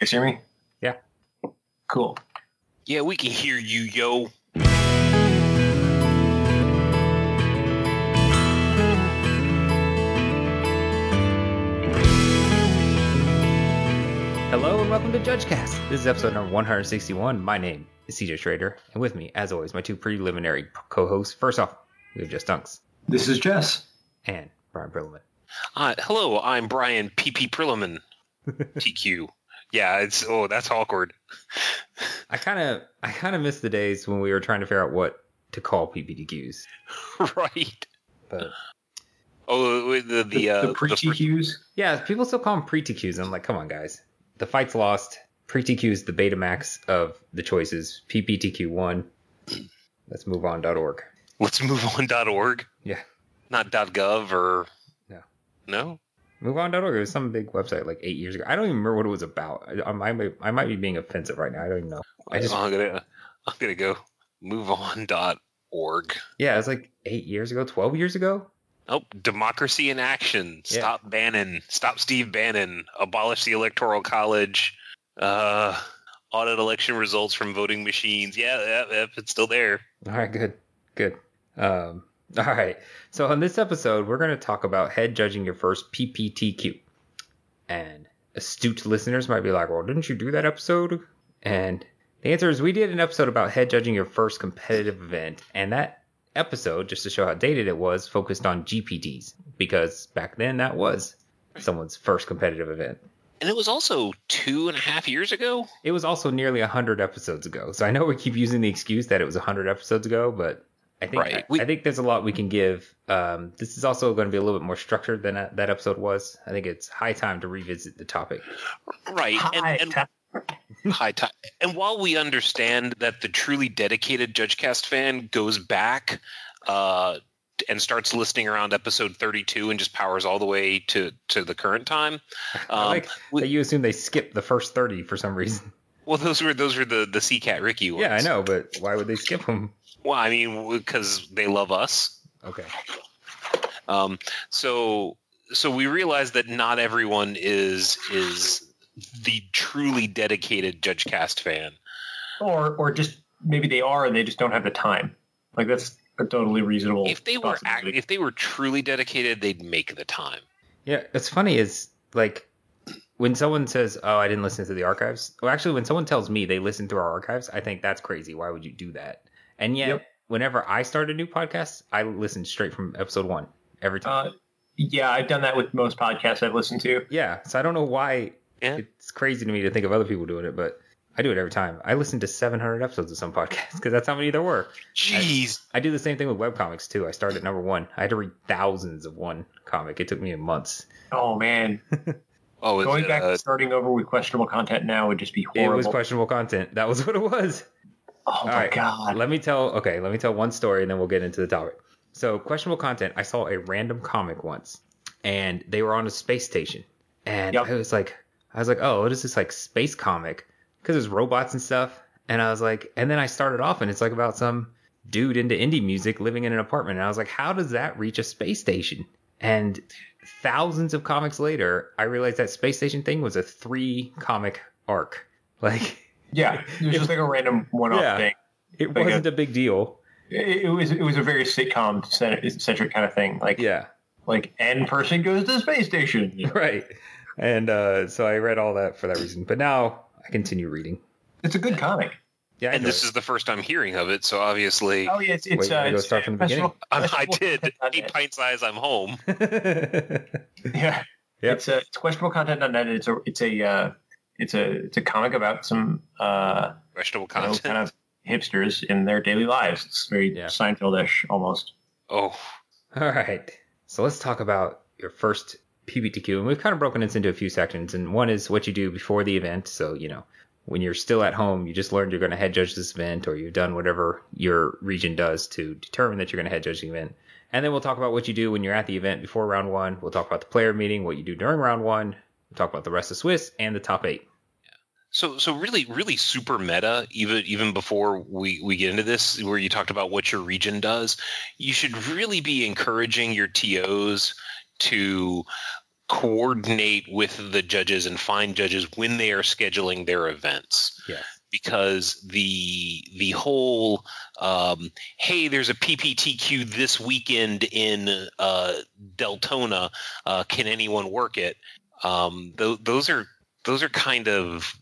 guys hear me? Yeah. Cool. Yeah, we can hear you, yo. Hello and welcome to JudgeCast. This is episode number 161. My name is CJ Schrader, and with me, as always, my two preliminary co-hosts. First off, we have Jess Dunks This is Jess. and Brian Perlman. Uh, hello, I'm Brian PP Prilliman. TQ. Yeah, it's oh, that's awkward. I kind of, I kind of miss the days when we were trying to figure out what to call PPTQs, right. but Oh, the the, The, uh, the pre-TQs. yeah, people still call them pre-TQs. I'm like, come on, guys. The fight's lost. Pre-TQ is the Betamax of the choices. PPTQ one. Let's move on.org. let's move on.org, Yeah. not .gov or No. no. MoveOn.org. It was some big website like eight years ago. I don't even remember what it was about. I, I, might, I might be being offensive right now. I don't even know. I just I'm gonna I'm gonna go move on.org. yeah, it's like eight years ago, twelve years ago. Oh, democracy in action. Yeah. Stop Bannon. Stop Steve Bannon. Abolish the Electoral College. Uh, audit election results from voting machines. Yeah, yep, yep, it's still there. All right, good, good. Um, all right. So on this episode, we're going to talk about head judging your first PPTQ. And astute listeners might be like, "Well, didn't you do that episode?" And the answer is, we did an episode about head judging your first competitive event, and that episode, just to show how dated it was, focused on GPTs because back then that was someone's first competitive event. And it was also two and a half years ago. It was also nearly 100 episodes ago. So I know we keep using the excuse that it was 100 episodes ago, but I think Right. I, We- I think there's a lot we can give. Um, this is also going to be a little bit more structured than that, that episode was. I think it's high time to revisit the topic. Right. Hi, and, and Ta- high time. And while we understand that the truly dedicated JudgeCast fan goes back uh, and starts listening around episode 32 and just powers all the way to, to the current time. I Um, like we- that you assume they skipped the first 30 for some reason. well, those were those were the the CCAT Ricky ones. Yeah, I know, but why would they skip them? Well, I mean, because they love us. Okay. Um, so so we realize that not everyone is is the truly dedicated Judge Cast fan. or or just maybe they are and they just don't have the time. Like that's a totally reasonable. If they were act, if they were truly dedicated, they'd make the time. Yeah, it's funny is like when someone says, "Oh, I didn't listen to the archives." Well, actually, when someone tells me they listened to our archives, I think that's crazy. Why would you do that? And yet, Yep. whenever I start a new podcast, I listen straight from episode one every time. uh, yeah, I've done that with most podcasts I've listened to. yeah, so I don't know why Yeah. it's crazy to me to think of other people doing it, but I do it every time. I listen to 700 episodes of some podcasts because that's how many there were. Jeez. I do the same thing with webcomics too. I started at number one. I had to read thousands of one comic. It took me months. Oh man, Oh, it's, going back uh, and starting over with questionable content now would just be It was questionable content. That was what it was. Oh All my right, god. Let me tell. Okay, let me tell one story, and then we'll get into the topic. So, questionable content. I saw a random comic once, and they were on a space station, and Yep. I was like, I was like, oh, what is this like space comic? Because there's robots and stuff, and I was like, and then I started off, and it's like about some dude into indie music living in an apartment, and I was like, how does that reach a space station? And thousands of comics later, I realized that space station thing was a three comic arc. Like, Yeah, it was just like a random one-off Yeah. thing. it Like wasn't a big deal. It, it was it was a very sitcom centric kind of thing. Like Yeah. like N person goes to the space station. right. And uh, so I read all that for that reason. But now I continue reading. It's a good comic. Yeah, and this is the first I'm hearing of it, so obviously, Oh yeah, it's it's Wait, uh, wanna go it's start from the beginning? I, I did. content Eight on pint size, I'm home. Yeah, Yep. it's a it's questionable content on that. It's a it's a uh, it's a it's a comic about some uh, Questionable you know, kind of hipsters in their daily lives. It's very Yeah. Seinfeld-ish almost. oh, all right. So let's talk about your first PPTQ. And we've kind of broken this into a few sections. And one is what you do before the event. So, you know, when you're still at home, you just learned you're going to head judge this event or you've done whatever your region does to determine that you're going to head judge the event. And then we'll talk about what you do when you're at the event before round one. We'll talk about the player meeting, what you do during round one. Talk about the rest of Swiss and the top eight. So so really really super meta even even before we we get into this where you talked about what your region does, you should really be encouraging your TOs to coordinate with the judges and find judges when they are scheduling their events Yes. because the the whole um, hey there's a PPTQ this weekend in uh, Deltona uh, can anyone work it um, th- those are those are kind of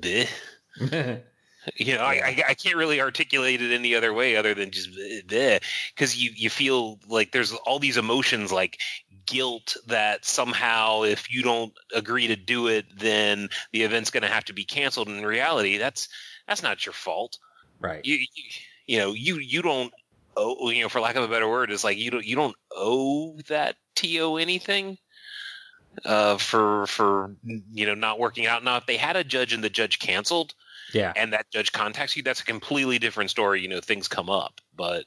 bleh. you know I, I can't really articulate it any other way other than just because you you feel like there's all these emotions like guilt that somehow if you don't agree to do it then the event's going to have to be canceled in reality that's that's not your fault right. you, you you know you you don't owe you know for lack of a better word it's like you don't you don't owe that to anything uh for for you know not working out now if they had a judge and the judge canceled Yeah. and that judge contacts you that's a completely different story you know things come up but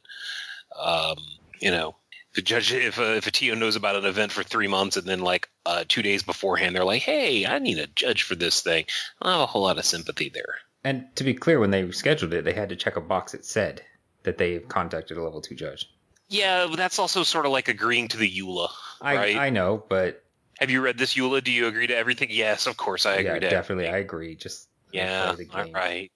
um you know the judge if a, if a TO knows about an event for three months and then like uh, two days beforehand they're like hey i need a judge for this thing i don't have a whole lot of sympathy there And to be clear, when they scheduled it, they had to check a box that said that they contacted a level two judge. Yeah, that's also sort of like agreeing to the EULA, I? I know, but Have you read this EULA? Do you agree to everything? Yes, of course I agree yeah, definitely, I agree. Just Yeah, all right.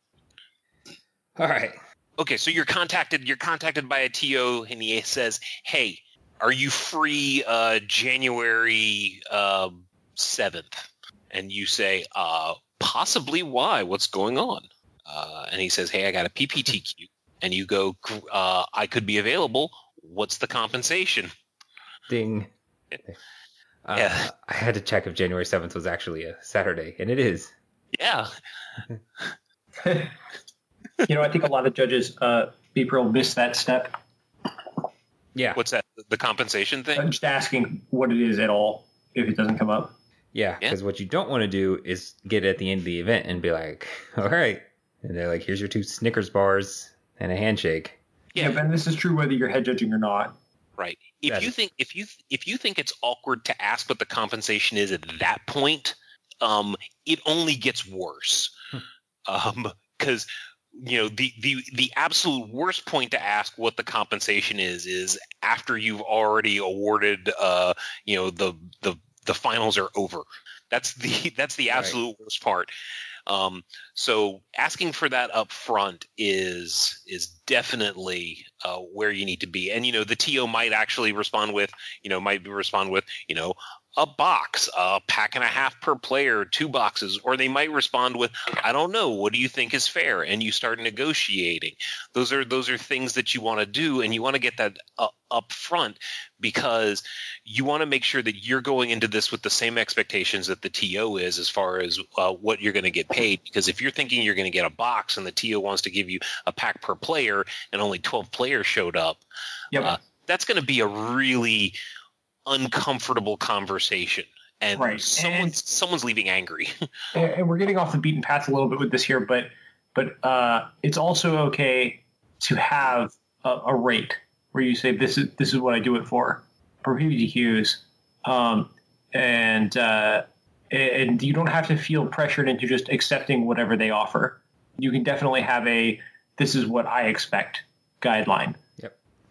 All right. Okay, so you're contacted. You're contacted by a TO, and he says, "Hey, are you free uh, January seventh?" and you say, uh, "Possibly. Why? What's going on?" Uh, and he says, "Hey, I got a PPTQ." and you go, uh, "I could be available. What's the compensation?" Ding. Uh, Yeah. I had to check if January seventh was actually a Saturday, and it is. Yeah, you know, I think a lot of judges, uh, April, miss that step. Yeah. what's that? The compensation thing? I'm just asking what it is at all if it doesn't come up. Yeah, Yeah. because what you don't want to do is get at the end of the event and be like, "All right," and they're like, "Here's your two Snickers bars and a handshake." Yeah, but this is true whether you're head judging or not. Right. If That you is- think if you if you think it's awkward to ask what the compensation is at that point, um, it only gets worse. um, because you know the the the absolute worst point to ask what the compensation is is after you've already awarded uh you know the the the finals are over. That's the that's the Right. absolute worst part. Um, so asking for that up front is is definitely uh, where you need to be. And you know, the TO might actually respond with, you know, might respond with, you know, a box, a pack and a half per player, two boxes, or they might respond with, I don't know, what do you think is fair? And you start negotiating. Those are those are things that you want to do, and you want to get that uh, up front because you want to make sure that you're going into this with the same expectations that the TO is as far as uh, what you're going to get paid. Because if you're thinking you're going to get a box and the TO wants to give you a pack per player and only 12 players showed up, Yep. Uh, that's going to be a really uncomfortable conversation. And Right. someone's And- someone's leaving angry. and we're getting off the beaten path a little bit with this here, but but uh, it's also okay to have a, a rate where you say this is this is what I do it for for PPTQs, um, and uh, and you don't have to feel pressured into just accepting whatever they offer. You can definitely have a this is what I expect guideline,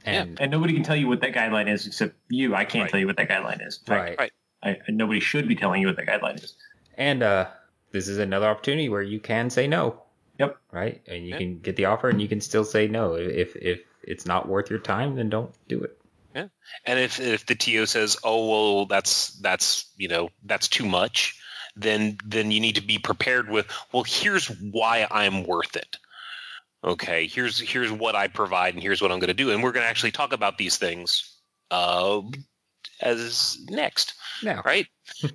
And and nobody can tell you what that guideline is except you. I can't Right. tell you what that guideline is. Fact, right. Right. I, nobody should be telling you what that guideline is. And uh, this is another opportunity where you can say no. Yep. Right, and you Yeah. can get the offer, and you can still say no if if it's not worth your time. Then don't do it. Yeah. And if if the TO says, "Oh well, that's that's you know that's too much," then then you need to be prepared with, "Well, here's why I'm worth it." Okay, here's here's what I provide, and here's what I'm going to do, and we're going to actually talk about these things uh, as next, Now, right?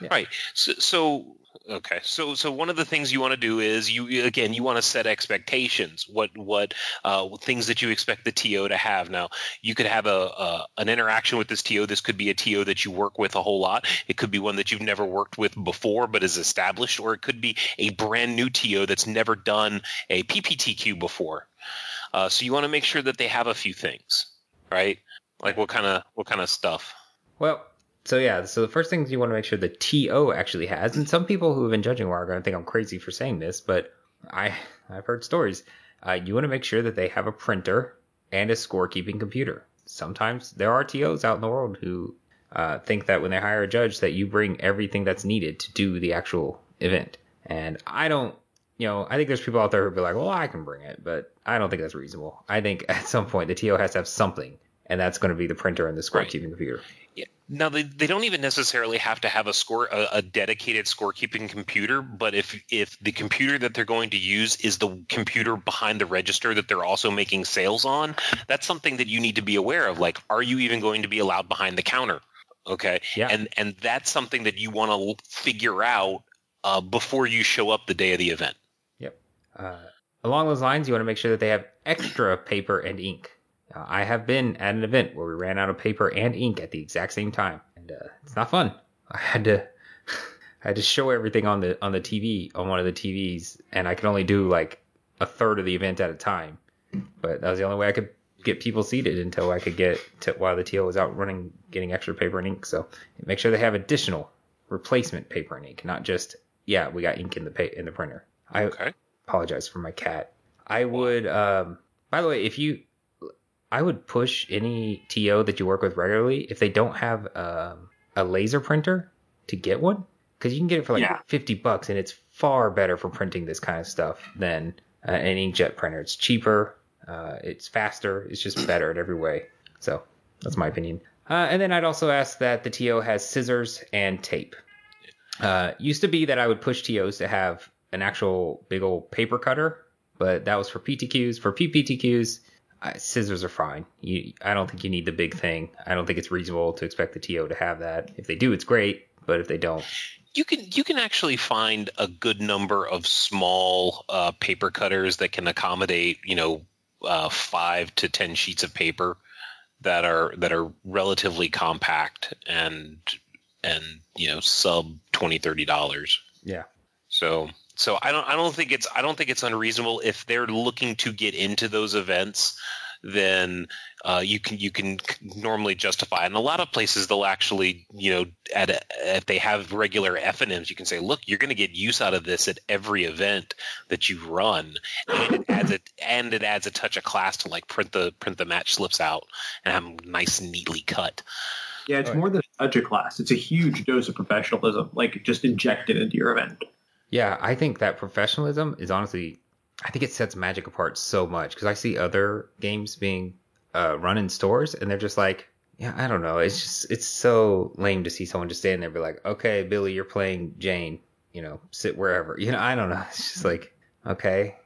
Yeah. Right. So, so okay. So so one of the things you want to do is you again you want to set expectations. What what uh, things that you expect the TO to have. Now you could have a, a an interaction with this TO. This could be a TO that you work with a whole lot. It could be one that you've never worked with before but is established, or it could be a brand new TO that's never done a PPTQ before. Uh, so you want to make sure that they have a few things, right? Like what kind of what kind of stuff? Well, so yeah, so the first thing you want to make sure the TO actually has, and some people who have been judging are going to think I'm crazy for saying this, but I I've heard stories. Uh, you want to make sure that they have a printer and a scorekeeping computer. Sometimes there are TOs out in the world who uh, think that when they hire a judge that you bring everything that's needed to do the actual event. And I don't, you know, I think there's people out there who'd be like, well, I can bring it, but I don't think that's reasonable. I think at some point the TO has to have something, and that's going to be the printer and the scorekeeping computer. Yeah. Now they, they don't even necessarily have to have a score a, a dedicated scorekeeping computer, but if if the computer that they're going to use is the computer behind the register that they're also making sales on, that's something that you need to be aware of. Like, are you even going to be allowed behind the counter? Okay. Yeah. And and that's something that you want to figure out uh, before you show up the day of the event. Yep. Uh, along those lines, you want to make sure that they have extra paper and ink. Uh, I have been at an event where we ran out of paper and ink at the exact same time, and uh, it's not fun. I had to, I had to show everything on the on the TV on one of the TVs, and I could only do like a third of the event at a time. But that was the only way I could get people seated until I could get to while the TO was out running, getting extra paper and ink. So make sure they have additional replacement paper and ink, not just yeah, we got ink in the pa- in the printer. I Okay. apologize for my cat. I would, um, by the way, if you, I would push any TO that you work with regularly if they don't have um, a laser printer to get one because you can get it for like Yeah. 50 bucks and it's far better for printing this kind of stuff than uh, an inkjet printer. It's cheaper, uh, it's faster, it's just better in every way. So that's my opinion. Uh, and then I'd also ask that the TO has scissors and tape. Uh, used to be that I would push TOs to have an actual big old paper cutter, but that was for PTQs. For PPTQs, scissors are fine. You, I don't think you need the big thing. I don't think it's reasonable to expect the TO to have that. If they do, it's great, but if they don't, You can you can actually find a good number of small uh, paper cutters that can accommodate you know uh, five to ten sheets of paper that are that are relatively compact and and you know sub 20 30 dollars. yeah, So so I don't I don't think it's I don't think it's unreasonable if they're looking to get into those events then uh, you can you can normally justify. And a lot of places they'll actually you know at a, if they have regular FNMs, you can say, look, you're going to get use out of this at every event that you run, and it adds a and it adds a touch of class to like print the print the match slips out and have them nice and neatly cut. Yeah, it's Right. more than a touch of class. It's a huge dose of professionalism, like just injected into your event. Yeah. I think that professionalism is honestly, I think it sets Magic apart so much because I see other games being uh, run in stores and they're just like, yeah, I don't know. It's just it's so lame to see someone just stand there and be like, okay, Billy, you're playing Jane. You know, sit wherever. You know, I don't know. It's just like, okay,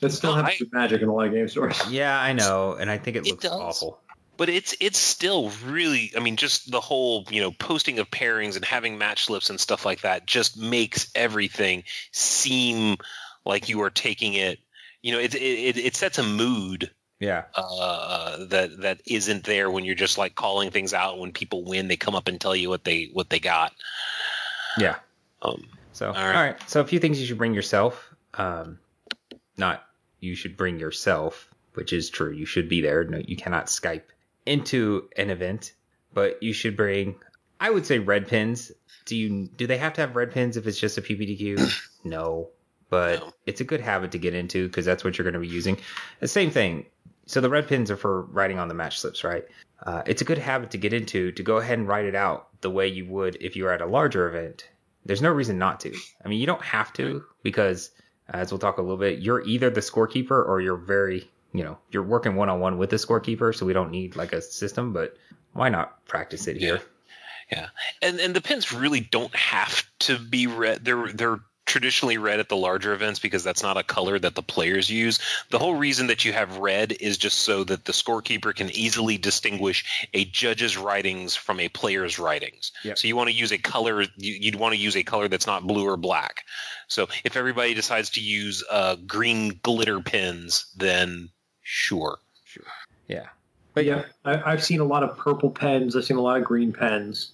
That still No, happens I- with Magic in a lot of game stores. yeah, I know, and I think it It looks does. awful. But it's it's still really i mean just the whole you know posting of pairings and having match slips and stuff like that just makes everything seem like you are taking it you know it it, it sets a mood Yeah, uh, that that isn't there when you're just like calling things out when people win they come up and tell you what they what they got yeah. um, So, all right. right. So, a few things you should bring yourself. Um, not you should bring yourself, which is true. You should be there. No, you cannot Skype into an event, but you should bring. I would say red pins. Do you? Do they have to have red pins if it's just a PPTQ? no, but No. it's a good habit to get into because that's what you're going to be using. The same thing. So the red pins are for writing on the match slips, right? Uh, it's a good habit to get into to go ahead and write it out the way you would if you were at a larger event. There's no reason not to. I mean, you don't have to because, as we'll talk a little bit, you're either the scorekeeper or you're very, you know, you're working one on one with the scorekeeper, so we don't need like a system. But why not practice it here? Yeah, and and the pins really don't have to be red. They're they're traditionally red at the larger events because that's not a color that the players use. The whole reason that you have red is just so that the scorekeeper can easily distinguish a judge's writings from a player's writings. Yep. So you want to use a color. You, you'd want to use a color that's not blue or black. So if everybody decides to use uh, green glitter pins, then sure. Sure. Yeah. But yeah, I, I've seen a lot of purple pens. I've seen a lot of green pens.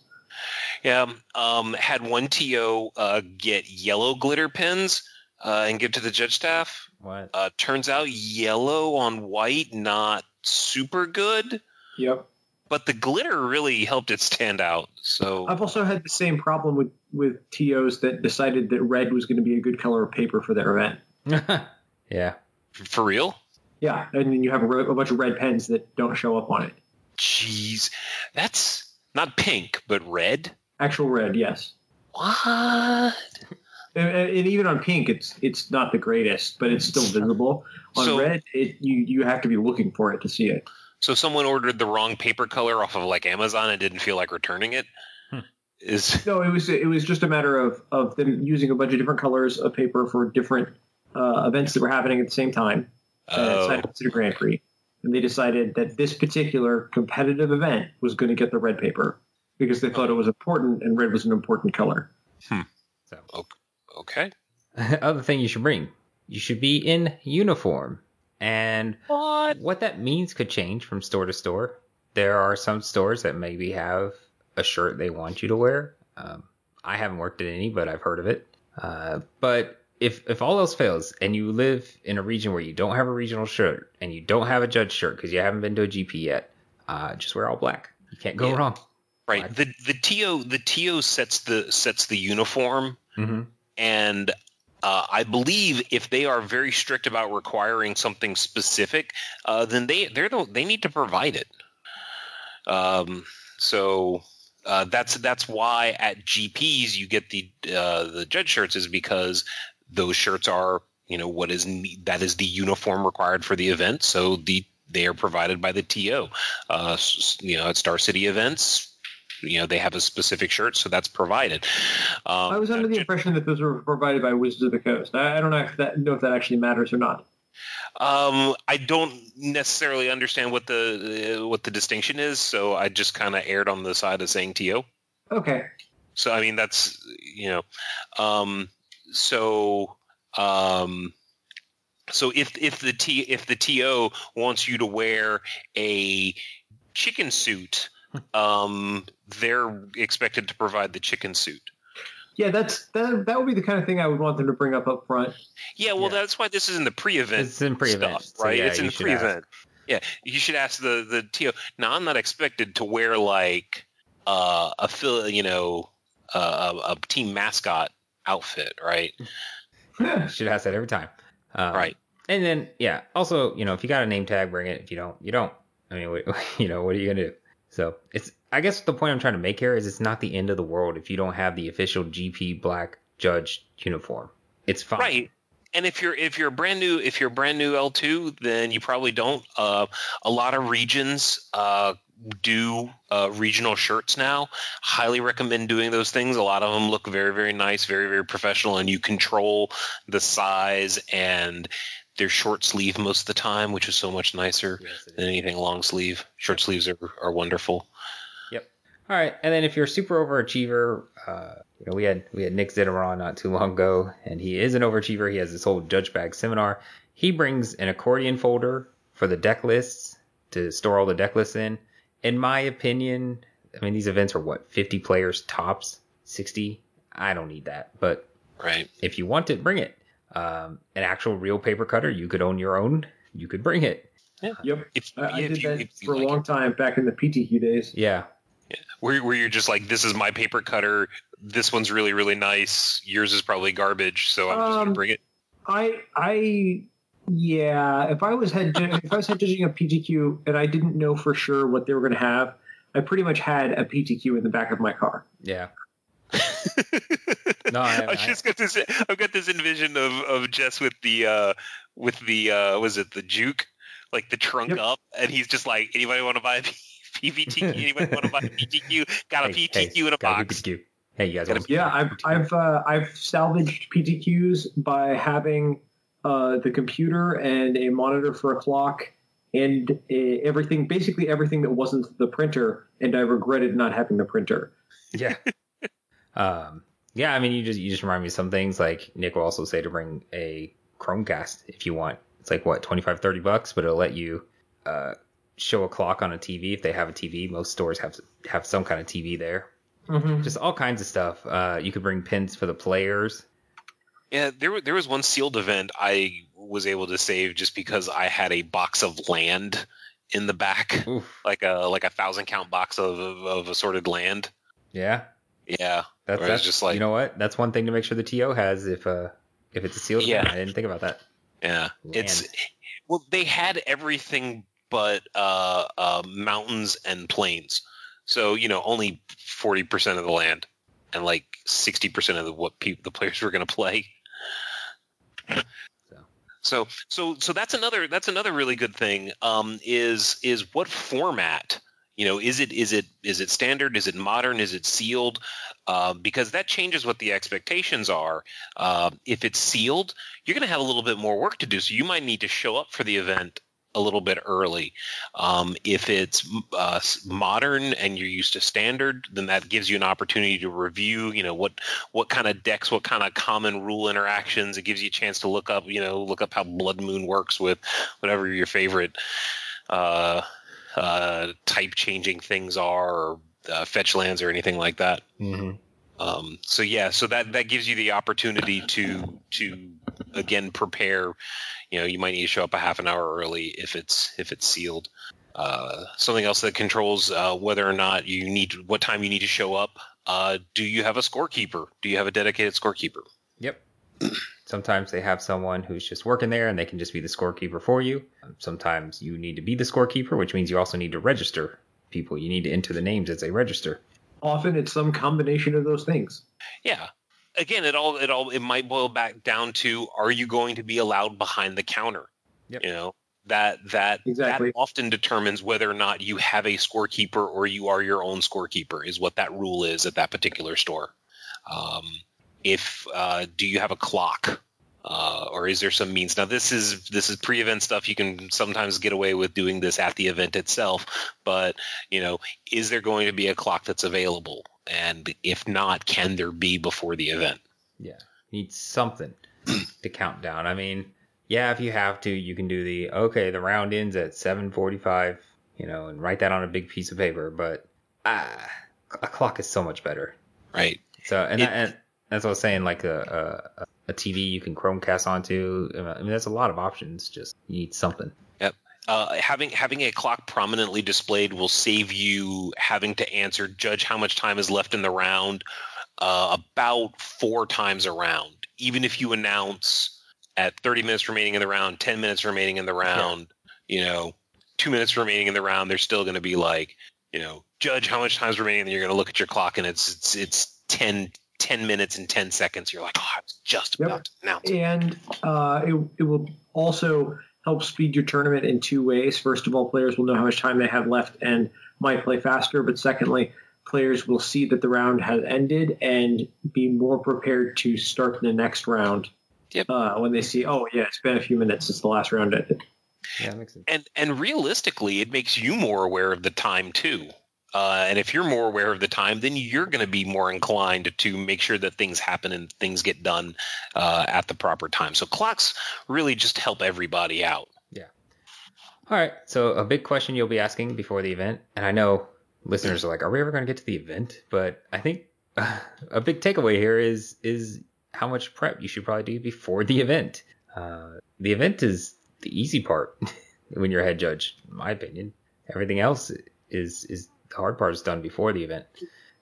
Yeah, um, had one TO uh, get yellow glitter pens uh, and give to the judge staff. What? Uh, turns out yellow on white not super good, Yep. but the glitter really helped it stand out. So I've also had the same problem with with TOs that decided that red was going to be a good color of paper for their event. yeah. for real, Yeah, and then you have a, re- a bunch of red pens that don't show up on it. jeez, that's Not pink, but red. Actual red, yes. What? And, and even on pink, it's it's not the greatest, but it's still visible. On So- red, it you you have to be looking for it to see it. So someone ordered the wrong paper color off of like Amazon and didn't feel like returning it. Hmm. Is No, it was it was just a matter of of them using a bunch of different colors of paper for different uh, events that were happening at the same time. Uh, oh, Cycle City Grand Prix, and they decided that this particular competitive event was going to get the red paper because they thought it was important, and red was an important color. Hmm. So, okay. other thing you should bring, you should be in uniform. And What? what that means could change from store to store. There are some stores that maybe have a shirt they want you to wear. Um, I haven't worked at any, but I've heard of it. Uh, but if if all else fails and you live in a region where you don't have a regional shirt and you don't have a judge shirt because you haven't been to a GP yet, uh, just wear all black. You can't go Yeah. wrong. Right. The the TO the TO sets the sets the uniform Mm-hmm. and uh, I believe if they are very strict about requiring something specific, uh, then they they're the, they need to provide it. Um, so uh, that's that's why at GPs you get the uh, the judge shirts is because those shirts are you know what is that is the uniform required for the event. So the they are provided by the TO. Uh, you know at Star City events. You know they have a specific shirt, so that's provided. Um, I was under the impression that those were provided by Wizards of the Coast. I, I don't know if that know if that actually matters or not. Um, I don't necessarily understand what the uh, what the distinction is, so I just kind of aired on the side of saying TO. Okay, So I mean that's you know, um, so um, so if if the T if the TO wants you to wear a chicken suit, um, they're expected to provide the chicken suit. yeah, that's that. That would be the kind of thing I would want them to bring up up front. Yeah, well, Yeah. that's why this is in the pre-event. It's in pre-event, stuff, so right? yeah, it's in the pre-event. Yeah, you should ask the the TO. Now, I'm not expected to wear like uh, a fill, you know, uh, a, a team mascot outfit, right? Should ask that every time. Um, Right. And then, yeah, also, you know, if you got a name tag, bring it. If you don't, you don't. I mean, what, you know, what are you going to do? So it's, I guess the point I'm trying to make here is it's not the end of the world if you don't have the official GP black judge uniform. It's fine. Right. And if you're if you're brand new if you're brand new L2, then you probably don't. Uh, a lot of regions uh, do uh, regional shirts now. Highly recommend doing those things. A lot of them look very very nice, very very professional, and you control the size and they're short sleeve most of the time, which is so much nicer Yes, than anything long sleeve. Short sleeves are, are wonderful. Yep. All right, and then if you're a super overachiever, uh, you know, we had we had Nick Zitterer on not too long ago, and he is an overachiever. He has this whole judge bag seminar. He brings an accordion folder for the deck lists to store all the deck lists in. In my opinion, I mean these events are what 50 players tops, 60. I don't need that, but Right. if you want it, bring it. Um, an actual real paper cutter, you could own your own. You could bring it. Yeah. Yep, If, I, I did you, that for a like long it. time back in the PTQ days. Yeah, where, where you're just like, this is my paper cutter. This one's really, really nice. Yours is probably garbage, so I'm just Um, gonna bring it. I I yeah, if I was head if I was head judging a PTQ and I didn't know for sure what they were going to have, I pretty much had a PTQ in the back of my car. yeah. No, I- I, I- just got this. I've got this envision of of Jess with the uh with the uh was it the juke like the trunk Yep. up, and he's just like, anybody want to buy a PVTQ? Anybody want to buy a PTQ? Got a Hey, PTQ hey, in a got box. PTQ. Hey, you guys Gotta want Yeah, I've I've uh, I've salvaged PTQs by having uh, the computer and a monitor for a clock and a, everything, basically everything that wasn't the printer, and I regretted not having the printer. yeah. um, yeah, I mean, you just you just remind me of some things. Like Nick will also say to bring a Chromecast if you want. It's like what 25, 30 bucks, but it'll let you uh, show a clock on a TV if they have a TV. Most stores have have some kind of TV there. Mm-hmm. Just all kinds of stuff. Uh, you could bring pins for the players. Yeah, there there was one sealed event I was able to save just because I had a box of land in the back, Oof. like a like a thousand count box of of, of assorted land. Yeah, Yeah, that's, that's just like- you know what? That's one thing to make sure the TO has if uh if it's a sealed. Yeah. event. I didn't think about that. yeah. It's well, they had everything but uh, uh, mountains and plains. So you know, only forty percent of the land, and like sixty percent of the, what people the players were going to play. So so so that's another that's another really good thing. Um, is is what format? You know, is it is it is it standard? Is it modern? Is it sealed? Uh, because that changes what the expectations are. Uh, if it's sealed, you're going to have a little bit more work to do. So you might need to show up for the event a little bit early. Um, if it's uh, modern and you're used to standard, then that gives you an opportunity to review, you know, what what kind of decks, what kind of common rule interactions. It gives you a chance to look up, you know, look up how Blood Moon works with whatever your favorite uh, uh, type changing things are, or uh, fetch lands, or anything like that. Mm-hmm. Um, so yeah, so that that gives you the opportunity to to again prepare. You know, you might need to show up a half an hour early if it's if it's sealed. Uh, something else that controls uh, whether or not you need what time you need to show up. Uh, do you have a scorekeeper? Do you have a dedicated scorekeeper? Yep. Sometimes they have someone who's just working there and they can just be the scorekeeper for you. Sometimes you need to be the scorekeeper, which means you also need to register people. You need to enter the names as they register. Often it's some combination of those things. Yeah. Again, it all it all it might boil back down to are you going to be allowed behind the counter? Yep. You know that that Exactly. that often determines whether or not you have a scorekeeper or you are your own scorekeeper is what that rule is at that particular store. Um, if uh, do you have a clock? Uh, or is there some means? Now this is this is pre-event stuff. You can sometimes get away with doing this at the event itself, but you know, is there going to be a clock that's available? And if not, can there be before the event? Yeah. Need something to count down. I mean, yeah, if you have to, you can do the okay, the round ends at 7:45, you know, and write that on a big piece of paper, but ah, a clock is so much better. Right. So, and, It- and that's what I was saying, like a, a a TV you can Chromecast onto. I mean, there's a lot of options. Just you need something. Yep. Uh, having having a clock prominently displayed will save you having to answer judge how much time is left in the round uh, about four times around even if you announce at 30 minutes remaining in the round 10 minutes remaining in the round you know two minutes remaining in the round they're still going to be like you know judge how much time's remaining and you're going to look at your clock and it's it's it's 10 10 minutes and 10 seconds you're like oh i was just Yep. about to announce And uh, it, it will also help speed your tournament in two ways. First of all, players will know how much time they have left and might play faster. But secondly, players will see that the round has ended and be more prepared to start the next round. Yep. Uh, when they see, oh yeah, it's been a few minutes since the last round ended. Yeah, makes sense. and and realistically it makes you more aware of the time too uh, and if you're more aware of the time then you're going to be more inclined to make sure that things happen and things get done uh, at the proper time so clocks really just help everybody out Yeah. All right. So a big question you'll be asking before the event, and I know listeners are like, "Are we ever going to get to the event?" But I think a big takeaway here is is how much prep you should probably do before the event. Uh, the event is the easy part when you're a head judge, in my opinion. Everything else is is the hard part is done before the event.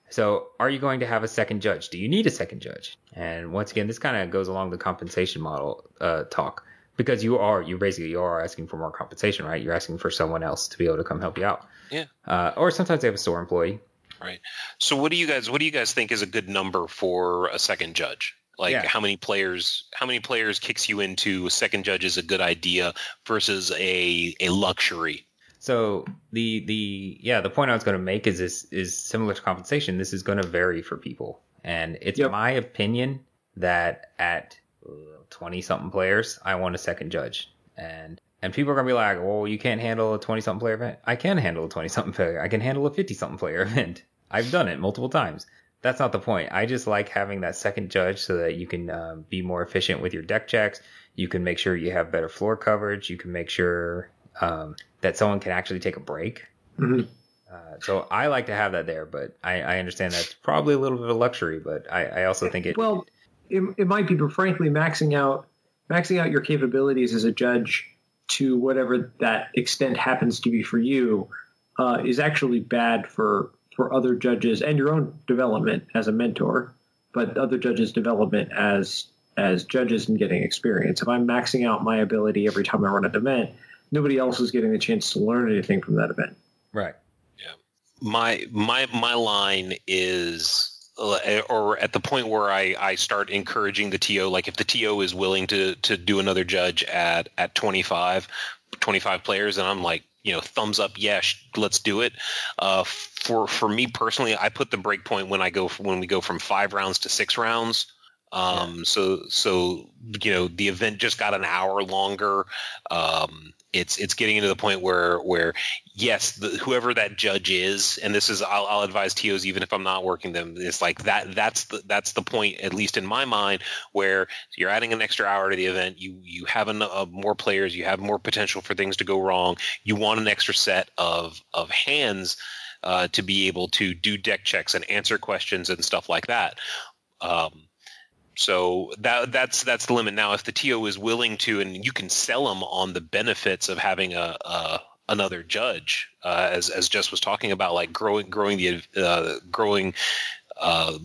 So, are you going to have a second judge? Do you need a second judge? And once again, this kind of goes along the compensation model uh, talk because you are you basically you are asking for more compensation, right? You're asking for someone else to be able to come help you out. Yeah. Uh, or sometimes they have a store employee. Right. So what do you guys what do you guys think is a good number for a second judge like Yeah. how many players how many players kicks you into a second judge is a good idea versus a a luxury So the the yeah the point I was going to make is this is similar to compensation. This is going to vary for people, and it's Yep. my opinion that at twenty something players, I want a second judge, and and people are going to be like, well, you can't handle a twenty something player event. I can handle a twenty something player. I can handle a fifty something player event. I've done it multiple times. That's not the point. I just like having that second judge so that you can um, be more efficient with your deck checks. You can make sure you have better floor coverage. You can make sure um, that someone can actually take a break. Mhm. Uh, so I like to have that there, but I, I understand that's probably a little bit of a luxury, but I, I also think it. Well, it, it might be, but frankly, maxing out maxing out your capabilities as a judge to whatever that extent happens to be for you uh, is actually bad for for other judges and your own development as a mentor, but other judges' development as as judges and getting experience. If I'm maxing out my ability every time I run an event, nobody else is getting a chance to learn anything from that event. right. Yeah. My my my line is uh, or at the point where I, I start encouraging the TO, like if the TO is willing to to do another judge at at 25, 25 players, and I'm like, you know, thumbs up, yes, let's do it. Uh, for for me personally, I put the break point when I go when we go from five rounds to six rounds. Um, yeah. so so you know the event just got an hour longer. Um, it's it's getting into the point where where yes, the, whoever that judge is, and this is I'll, I'll, advise TOs even if I'm not working them. It's like that that's the that's the point at least in my mind where you're adding an extra hour to the event. You you have an, uh, more players, you have more potential for things to go wrong. You want an extra set of of hands. Uh, to be able to do deck checks and answer questions and stuff like that. Um, so that that's that's the limit. Now, if the TO is willing to, and you can sell them on the benefits of having a, a another judge, uh, as as Jess was talking about, like growing growing the uh, growing. Uh,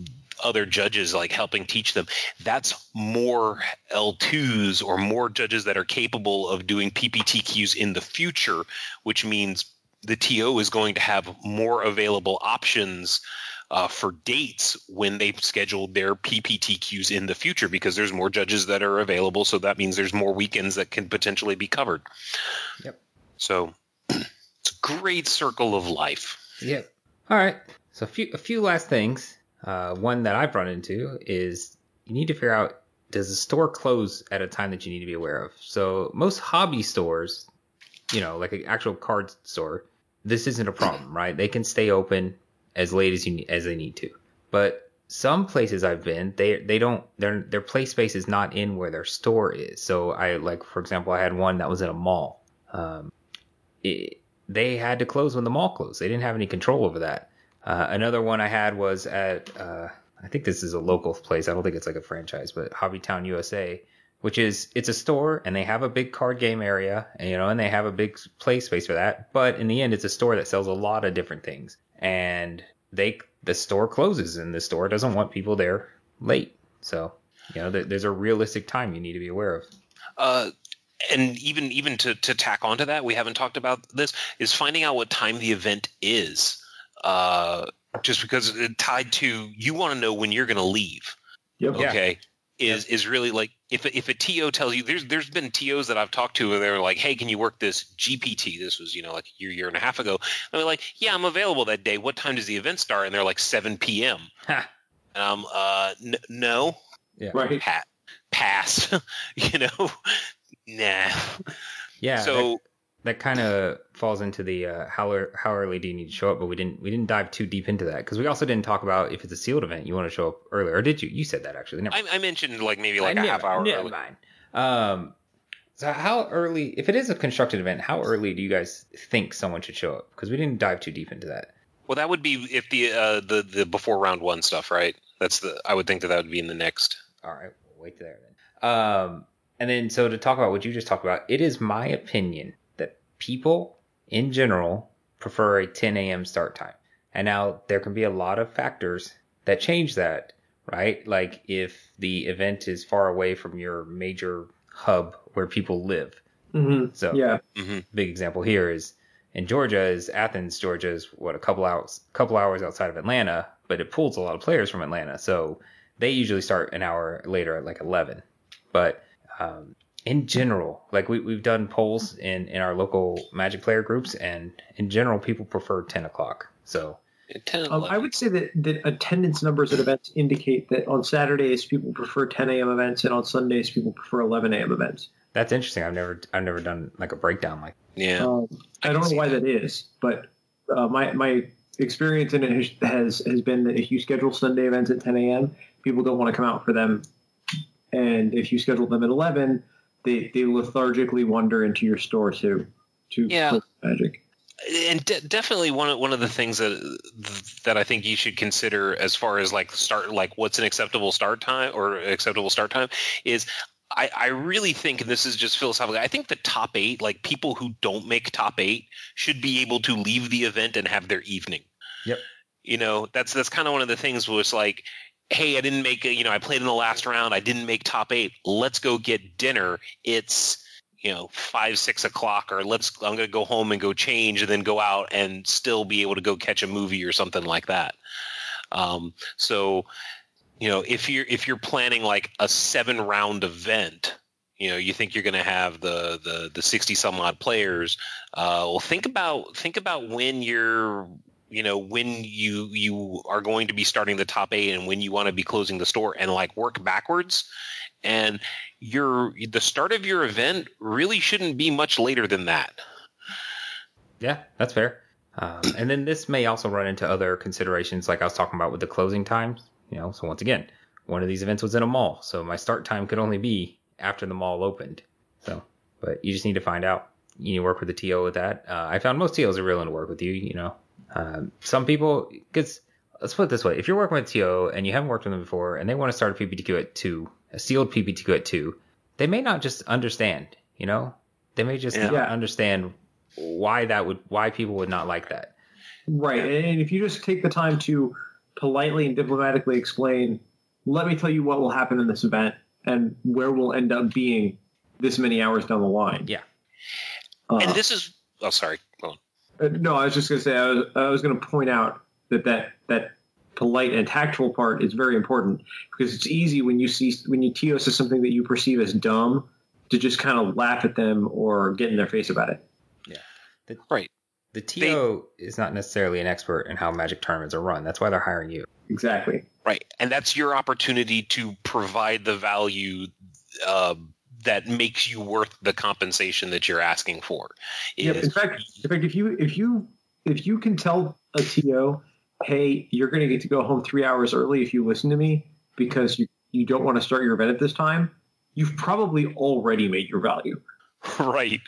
other judges like helping teach them that's more l2s or more judges that are capable of doing pptqs in the future which means the to is going to have more available options uh, for dates when they schedule their PPTQs in the future because there's more judges that are available. So that means there's more weekends that can potentially be covered. Yep. So it's a great circle of life. Yep. All right. So a few a few last things. Uh, one that I've run into is you need to figure out does the store close at a time that you need to be aware of. So most hobby stores, you know, like an actual card store, this isn't a problem, right? They can stay open as late as you as they need to. But some places I've been, they they don't their their play space is not in where their store is. So I like for example, I had one that was in a mall. Um, it, they had to close when the mall closed. They didn't have any control over that. Uh, another one I had was at uh, I think this is a local place. I don't think it's like a franchise, but Hobbytown USA, which is it's a store and they have a big card game area, and, you know, and they have a big play space for that. But in the end, it's a store that sells a lot of different things and they the store closes and the store doesn't want people there late. So you know there's a realistic time you need to be aware of. Uh, and even even to to tack onto that, we haven't talked about this is finding out what time the event is. Uh, just because it tied to you want to know when you're going to leave. Yep. Okay is is really like if if a TO tells you there's there's been TOs that I've talked to where they're like, hey, can you work this GPT? This was you know like a year year and a half ago. And they're like, yeah, I'm available that day. What time does the event start? And they're like 7 p.m. and I'm uh n- no, yeah, right, pa- pass. you know, nah. Yeah. So. That- kind of falls into the uh, how how early do you need to show up, but we didn't we didn't dive too deep into that because we also didn't talk about if it's a sealed event you want to show up earlier or did you? You said that actually. I, I, mentioned like maybe like I a half hour. Never mind. Um, so how early? If it is a constructed event, how early do you guys think someone should show up? Because we didn't dive too deep into that. Well, that would be if the uh, the the before round one stuff, right? That's the I would think that that would be in the next. All right, we'll wait there then. Um, and then so to talk about what you just talked about, it is my opinion people in general prefer a 10 a.m. start time. And now there can be a lot of factors that change that, right? Like if the event is far away from your major hub where people live. Mm-hmm. So yeah, mm-hmm. big example here is in Georgia is Athens, Georgia is what a couple hours, couple hours outside of Atlanta, but it pulls a lot of players from Atlanta. So they usually start an hour later at like 11. But um, in general, like we, we've done polls in, in our local Magic player groups, and in general, people prefer 10 o'clock. So, 10, um, I would say that, that attendance numbers at events indicate that on Saturdays people prefer 10 a.m. events, and on Sundays people prefer 11 a.m. events. That's interesting. I've never I've never done like a breakdown like. Yeah. Um, I, I don't know why that. that is, but uh, my my experience in it has has been that if you schedule Sunday events at 10 a.m., people don't want to come out for them, and if you schedule them at 11 they they lethargically wander into your store to to yeah. magic. And de- definitely one of, one of the things that that I think you should consider as far as like start like what's an acceptable start time or acceptable start time is I, I really think, and this is just philosophical, I think the top eight, like people who don't make top eight, should be able to leave the event and have their evening. Yep. You know, that's that's kind of one of the things was like hey, I didn't make, you know, I played in the last round. I didn't make top eight. Let's go get dinner. It's, you know five six o'clock or let's i'm going to go home and go change and then go out and still be able to go catch a movie or something like that um, so you know if you're if you're planning like a seven round event you know you think you're going to have the the the 60 some odd players uh, well think about think about when you're you know when you you are going to be starting the top eight and when you want to be closing the store and like work backwards and your the start of your event really shouldn't be much later than that Yeah, that's fair. Um, and then this may also run into other considerations, like I was talking about with the closing times. You know, so once again, one of these events was in a mall, so my start time could only be after the mall opened. So, but you just need to find out. You need to work with the TO with that. Uh, I found most TOs are willing to work with you. You know, um, some people, because let's put it this way: if you're working with TO and you haven't worked with them before, and they want to start a PPTQ at two, a sealed PPTQ at two, they may not just understand. You know, they may just Yeah. not understand why that would why people would not like that. Right. And if you just take the time to politely and diplomatically explain, let me tell you what will happen in this event and where we'll end up being this many hours down the line. Yeah. Uh, and this is oh sorry Go on. No, I was just going to say I was, I was going to point out that, that that polite and tactful part is very important because it's easy when you see when you TO says something that you perceive as dumb to just kind of laugh at them or get in their face about it. Yeah. Right The TO is not necessarily an expert in how magic tournaments are run. That's why they're hiring you. Exactly. right and that's your opportunity to provide the value uh, that makes you worth the compensation that you're asking for Yeah, In fact, in fact, if you if you if you can tell a TO, hey, you're going to get to go home three hours early if you listen to me because you you don't want to start your event at this time, you've probably already made your value. right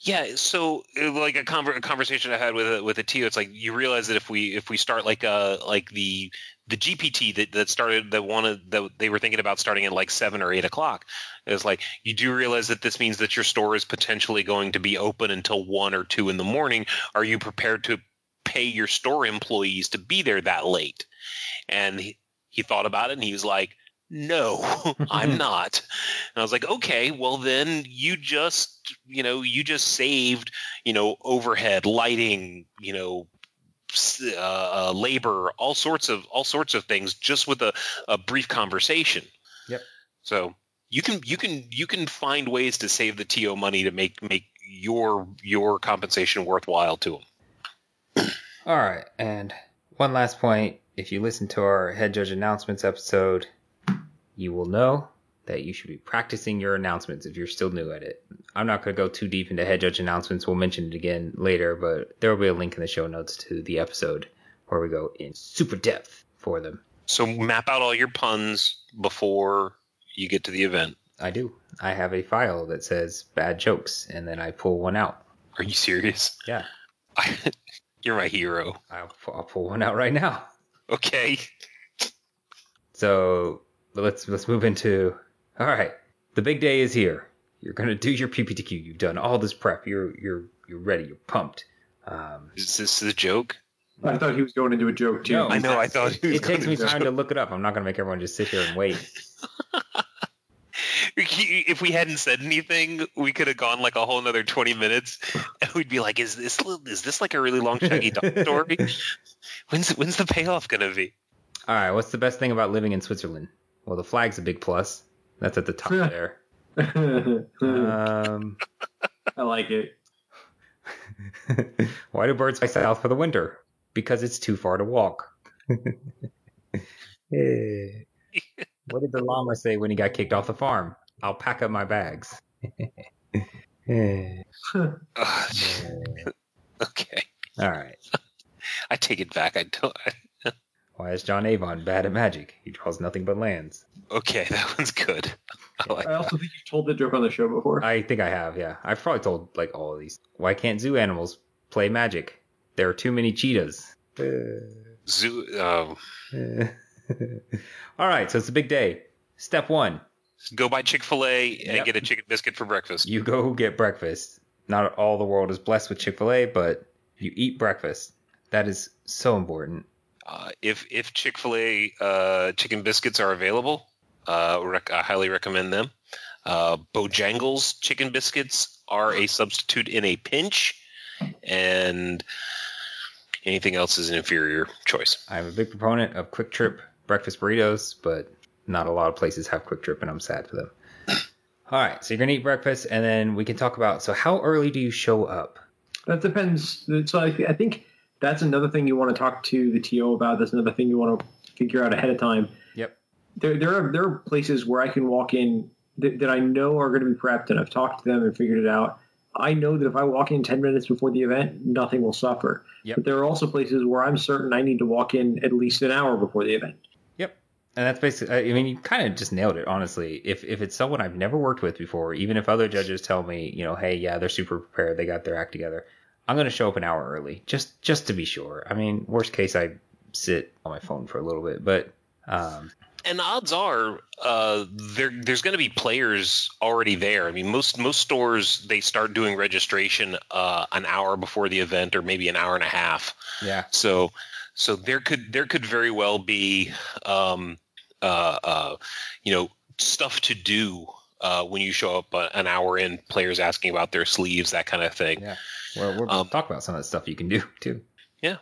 yeah so uh, like a, conver- a conversation i had with a, with a TO, it's like you realize that if we if we start like uh like the the gpt that, that started that wanted that they were thinking about starting at like seven or eight o'clock it's like you do realize that this means that your store is potentially going to be open until one or two in the morning. Are you prepared to pay your store employees to be there that late? And he, he thought about it and he was like no i'm not and I was like, okay, well then you just, you know, you just saved, you know, overhead, lighting, you know, uh, uh, labor, all sorts of all sorts of things, just with a, a brief conversation. Yep. So you can you can you can find ways to save the TO money to make make your your compensation worthwhile to them. All right, and one last point. If you listen to our head judge announcements episode, you will know that you should be practicing your announcements if you're still new at it. I'm not going to go too deep into head judge announcements. We'll mention it again later, but there will be a link in the show notes to the episode where we go in super depth for them. So map out all your puns before you get to the event. I do. I have a file that says bad jokes, and then I pull one out. Are you serious? Yeah, You're my hero. I'll, I'll pull one out right now. Okay. So let's let's move into all right. The big day is here. You're gonna do your PPTQ. You've done all this prep. You're you're you're ready. You're pumped. Um, Is this a joke? I thought he was going into a joke too. No. I know. I thought he was it takes me gonna time to look it up. I'm not gonna make everyone just sit here and wait. If we hadn't said anything, we could have gone like a whole another twenty minutes, and we'd be like, "Is this is this like a really long Shaggy Dog story? When's when's the payoff gonna be?" All right. What's the best thing about living in Switzerland? Well, the flag's a big plus. That's at the top there. Um, I like it. why do birds fly south for the winter? Because it's too far to walk. Eh. what did the llama say when he got kicked off the farm? I'll pack up my bags. Okay, All right. I take it back. I don't. Why is John Avon bad at magic? He draws nothing but lands. Okay, that one's good. I like I also think you've told the joke on the show before. I think I have, yeah. I've probably told like all of these. Why can't zoo animals play magic? There are too many cheetahs. zoo. Uh, all right, so it's a big day. Step one, go buy Chick Fil A and Yep. get a chicken biscuit for breakfast. you go get breakfast. Not all the world is blessed with Chick fil A, but you eat breakfast. That is so important. Uh, if if Chick Fil A uh, chicken biscuits are available, uh, rec- I highly recommend them. Uh, Bojangles chicken biscuits are a substitute in a pinch, and anything else is an inferior choice. I'm a big proponent of QuikTrip breakfast burritos, but not a lot of places have QuikTrip, and I'm sad for them. All right, so you're gonna eat breakfast, and then we can talk about. So, how early do you show up? That depends. So I, I think that's another thing you want to talk to the TO about. That's another thing you want to figure out ahead of time. Yep. There, there are there are places where I can walk in that, that I know are going to be prepped, and I've talked to them and figured it out. I know that if I walk in ten minutes before the event, nothing will suffer. Yep. But there are also places where I'm certain I need to walk in at least an hour before the event. Yep. And that's basically. I mean, you kind of just nailed it. Honestly, if if it's someone I've never worked with before, even if other judges tell me, you know, hey, yeah, they're super prepared, they got their act together, I'm gonna show up an hour early just just to be sure. I mean, worst case, I sit on my phone for a little bit, but um, And odds are, uh, there there's going to be players already there. I mean, most most stores they start doing registration uh, an hour before the event, or maybe an hour and a half. yeah, So, so there could there could very well be, um, uh, uh, you know, stuff to do uh, when you show up uh, an hour in. Players asking about their sleeves, that kind of thing. yeah. We're we're Um, talk about some of that stuff you can do too. Yeah.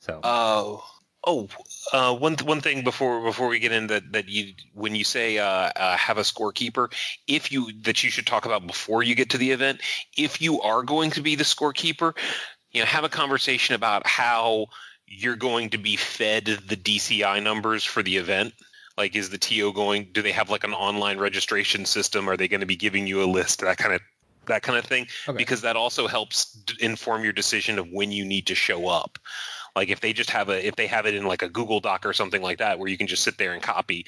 So Uh, oh, uh, one one thing before before we get in that that you when you say uh, uh, have a scorekeeper, if you that you should talk about before you get to the event, if you are going to be the scorekeeper, you know, have a conversation about how you're going to be fed the DCI numbers for the event. Like, is the TO going? Do they have like an online registration system? Are they going to be giving you a list? That kind of that kind of thing Okay. because that also helps d- inform your decision of when you need to show up like if they just have a if they have it in like a google doc or something like that where you can just sit there and copy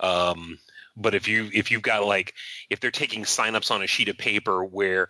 um, but if you if you've got like if they're taking signups on a sheet of paper where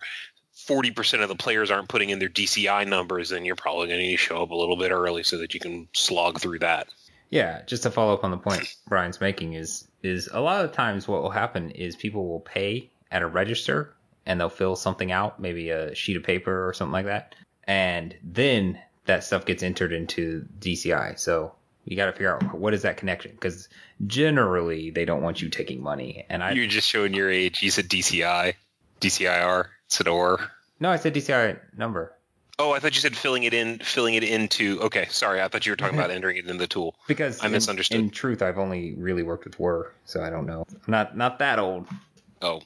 40% of the players aren't putting in their dci numbers then you're probably going to need to show up a little bit early so that you can slog through that Yeah, just to follow up on the point Brian's making is is a lot of times what will happen is people will pay at a register and they'll fill something out, maybe a sheet of paper or something like that, and then that stuff gets entered into DCI. So you got to figure out what is that connection because generally they don't want you taking money. And I you're just showing your age you said dci dcir said or no, I said DCI number oh i thought you said filling it in filling it into okay sorry i thought you were talking about entering it in the tool because I misunderstood. In, truth, I've only really worked with WER, so I don't know. I'm not not that old. oh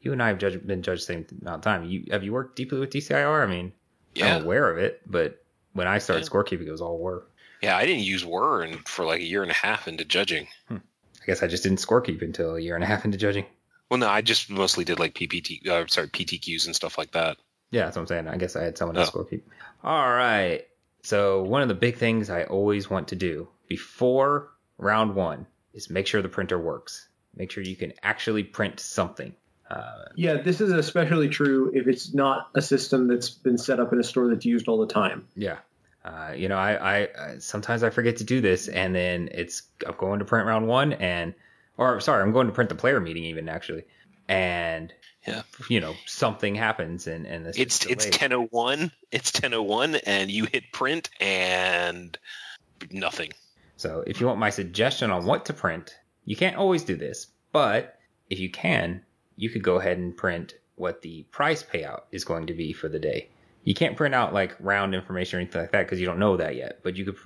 You and I have judged, been judged the same amount of time. You have you worked deeply with DCIR? I mean, yeah I'm aware of it, but when I started Yeah. scorekeeping, it was all WER. Yeah, I didn't use WER in- for like a year and a half into judging. I guess I just didn't scorekeep until a year and a half into judging. Well, no, I just mostly did like PPT, uh, sorry, PTQs and stuff like that. Yeah, that's what I'm saying. I guess I had someone else Oh. scorekeep. All right. So one of the big things I always want to do before round one is make sure the printer works. Make sure you can actually print something. Uh, Yeah, this is especially true if it's not a system that's been set up in a store that's used all the time. Yeah. Uh, you know, I, I, I sometimes I forget to do this, and then it's I'm going to print round one, and or sorry, I'm going to print the player meeting even actually, and Yeah. you know something happens, and and this It's it's ten oh one. It's ten oh one, and you hit print and nothing. So if you want my suggestion on what to print, you can't always do this, but if you can, you could go ahead and print what the price payout is going to be for the day. You can't print out like round information or anything like that because you don't know that yet. But you could,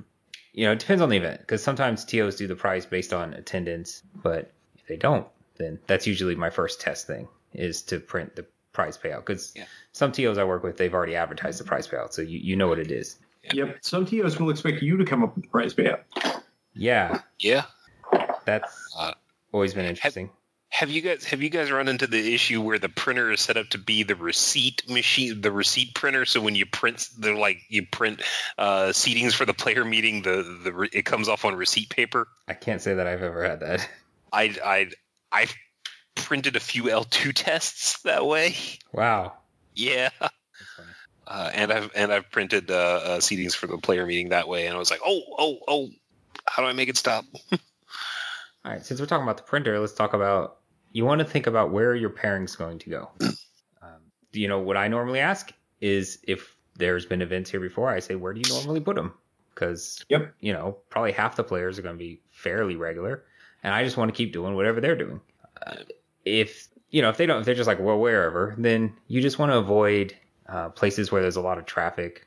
you know, it depends on the event because sometimes TOs do the price based on attendance, but if they don't, then that's usually my first test thing is to print the price payout because Yeah. some TOs I work with they've already advertised the price payout, so you, you know what it is. Yeah. Yep. Some TOs will expect you to come up with the price payout. Yeah, Yeah. that's Uh, always been interesting. Have you guys have you guys run into the issue where the printer is set up to be the receipt machine, the receipt printer? So when you print the like you print uh, seatings for the player meeting, the the it comes off on receipt paper. I can't say that I've ever had that. I I I printed a few L two tests that way. Wow. Yeah. Uh, and I've and I've printed uh, uh, seatings for the player meeting that way, and I was like, oh, oh, oh, how do I make it stop? All right, since we're talking about the printer, let's talk about you want to think about where your pairing's going to go. um, you know, what I normally ask is if there's been events here before, I say, where do you normally put them? Because, Yep. you know, probably half the players are going to be fairly regular, and I just want to keep doing whatever they're doing. If you know if they don't if they're just like well wherever, then you just want to avoid uh, places where there's a lot of traffic,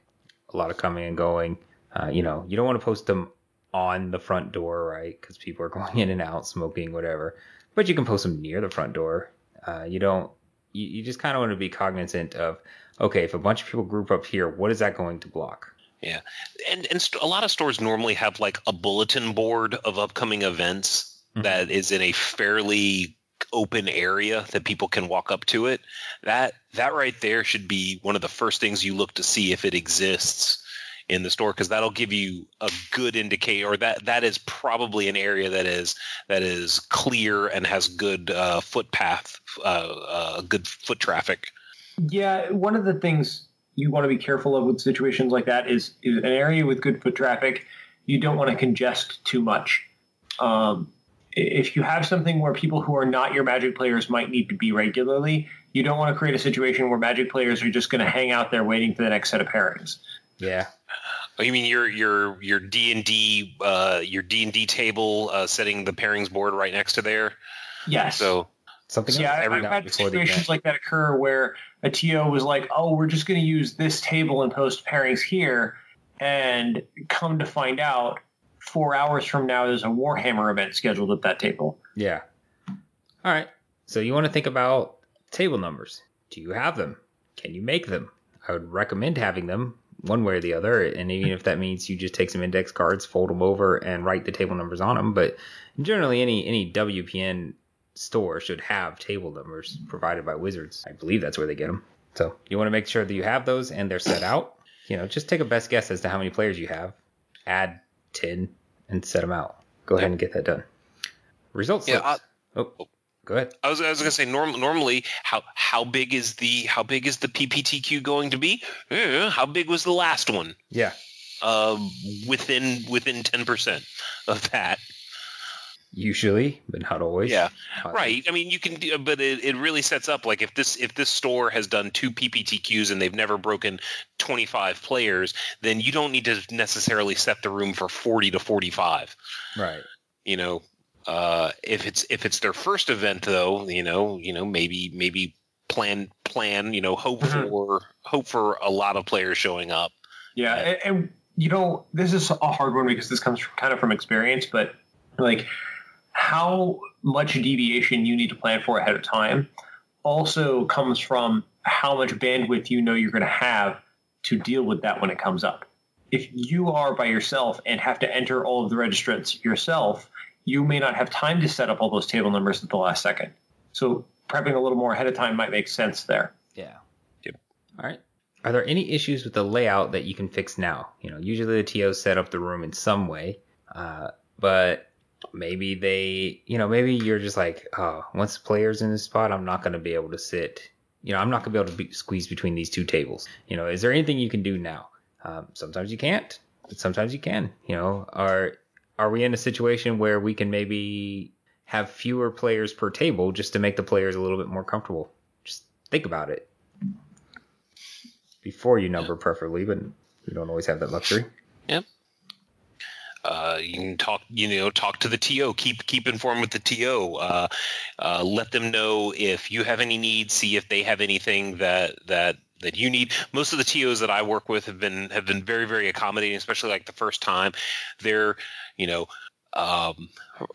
a lot of coming and going. Uh, you know, you don't want to post them on the front door, right? Because people are going in and out, smoking, whatever. But you can post them near the front door. Uh, you don't. You, you just kind of want to be cognizant of okay, if a bunch of people group up here, what is that going to block? Yeah, and and st- a lot of stores normally have like a bulletin board of upcoming events Mhm. that is in a fairly open area that people can walk up to it. That that right there should be one of the first things you look to see if it exists in the store because that'll give you a good indicator or that that is probably an area that is that is clear and has good uh, footpath uh, uh, good foot traffic Yeah, one of the things you want to be careful of with situations like that is, is an area with good foot traffic. You don't want to congest too much. Um, if you have something where people who are not your Magic players might need to be regularly, you don't want to create a situation where Magic players are just going to hang out there waiting for the next set of pairings. Yeah, Oh, you mean your your your D and D uh, your D and D table uh, setting the pairings board right next to there? Yes. So something yeah, I- to find I've had situations like that occur where a TO was like, "Oh, we're just going to use this table and post pairings here," and come to find out, four hours from now, there's a Warhammer event scheduled at that table. Yeah. All right. So you want to think about table numbers. Do you have them? Can you make them? I would recommend having them one way or the other. And even if that means you just take some index cards, fold them over, and write the table numbers on them. But generally, any any WPN store should have table numbers provided by Wizards. I believe that's where they get them. So you want to make sure that you have those and they're set out. You know, just take a best guess as to how many players you have. Add ten and set them out. Go ahead and get that done. Results. Yeah, slips. oh, go ahead. I was, I was going to say norm, normally how how big is the how big is the PPTQ going to be? Eh, how big was the last one? Yeah. Um, within within ten percent of that. Usually, but not always. Yeah, Uh, right. I mean, you can, do, but it, it really sets up like if this if this store has done two PPTQs and they've never broken twenty five players, then you don't need to necessarily set the room for forty to forty five. Right. you know uh if it's if it's their first event though you know you know maybe maybe plan plan you know hope Mhm. for hope for a lot of players showing up Yeah, and, and you know, this is a hard one because this comes from, kind of from experience, but like how much deviation you need to plan for ahead of time also comes from how much bandwidth you know you're going to have to deal with that when it comes up. If you are by yourself and have to enter all of the registrants yourself, you may not have time to set up all those table numbers at the last second. So prepping a little more ahead of time might make sense there. Yeah. Yep. All right. Are there any issues with the layout that you can fix now? You know, usually the TO set up the room in some way, uh, but maybe they, you know, maybe you're just like, oh, once the player's in this spot, I'm not going to be able to sit. You know, I'm not going to be able to be, squeeze between these two tables. You know, is there anything you can do now? Um, sometimes you can't, but sometimes you can. You know, are are we in a situation where we can maybe have fewer players per table just to make the players a little bit more comfortable? Just think about it before you number, preferably, but you don't always have that luxury. Uh you can talk you know talk to the to keep keep informed with the to uh uh let them know if you have any needs see if they have anything that that that you need. Most of the tos that i work with have been have been very very accommodating especially like the first time. They're you know um,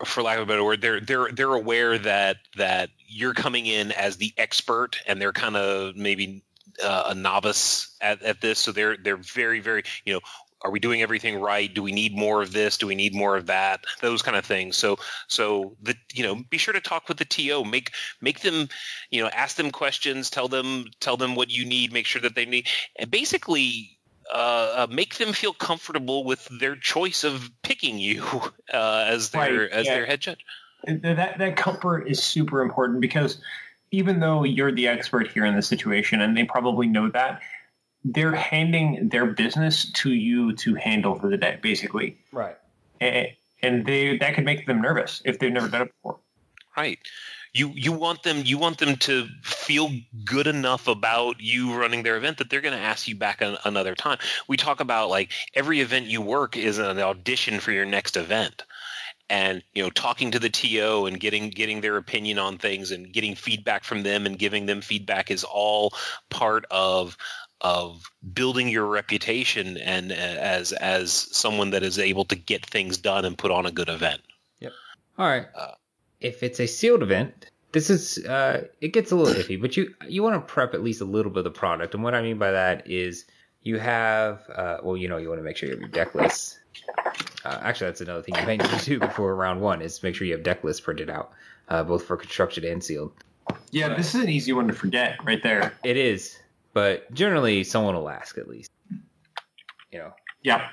for lack of a better word, they're they're they're aware that that you're coming in as the expert, and they're kind of maybe uh, a novice at, at this, so they're they're very very you know are we doing everything right? Do we need more of this? Do we need more of that? Those kind of things. So so the you know be sure to talk with the TO. Make make them you know ask them questions. Tell them tell them what you need. Make sure that they need and basically uh, uh, make them feel comfortable with their choice of picking you uh, as their Right, as yeah. their head judge. that that comfort is super important because even though you're the expert here in the situation and they probably know that they're handing their business to you to handle for the day basically Right. and, and they that could make them nervous if they've never done it before Right. You you want them you want them to feel good enough about you running their event that they're going to ask you back an, another time. We talk about like every event you work is an audition for your next event. and you know talking to the TO and getting getting their opinion on things and getting feedback from them and giving them feedback is all part of of building your reputation and uh, as as someone that is able to get things done and put on a good event. Yep. All right. Uh, if it's a sealed event, this is uh, it gets a little iffy, but you you want to prep at least a little bit of the product, and what I mean by that is you have uh, well, you know, you want to make sure you have your deck list. Uh, actually, that's another thing you might need to do before round one is make sure you have deck lists printed out, uh, both for constructed and sealed. Yeah, this is an easy one to forget right there. It is, but generally someone will ask at least. You know. Yeah.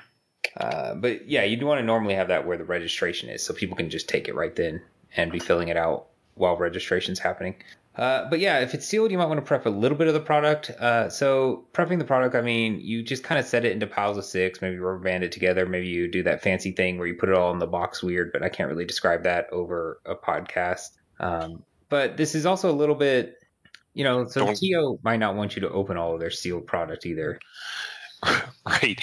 Uh, but yeah, you do want to normally have that where the registration is, so people can just take it right then and be filling it out while registration's happening. Uh, but yeah, if it's sealed, you might want to prep a little bit of the product. Uh, so prepping the product, I mean, you just kind of set it into piles of six, maybe rubber band it together. Maybe you do that fancy thing where you put it all in the box weird, but I can't really describe that over a podcast. Um, but this is also a little bit, you know, so Don't- TO might not want you to open all of their sealed product either. right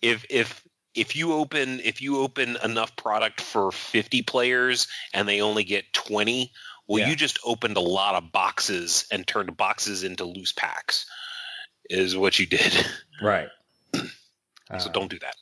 if if if you open if you open enough product for 50 players and they only get 20 well Yeah. you just opened a lot of boxes and turned boxes into loose packs is what you did Right. so Uh, don't do that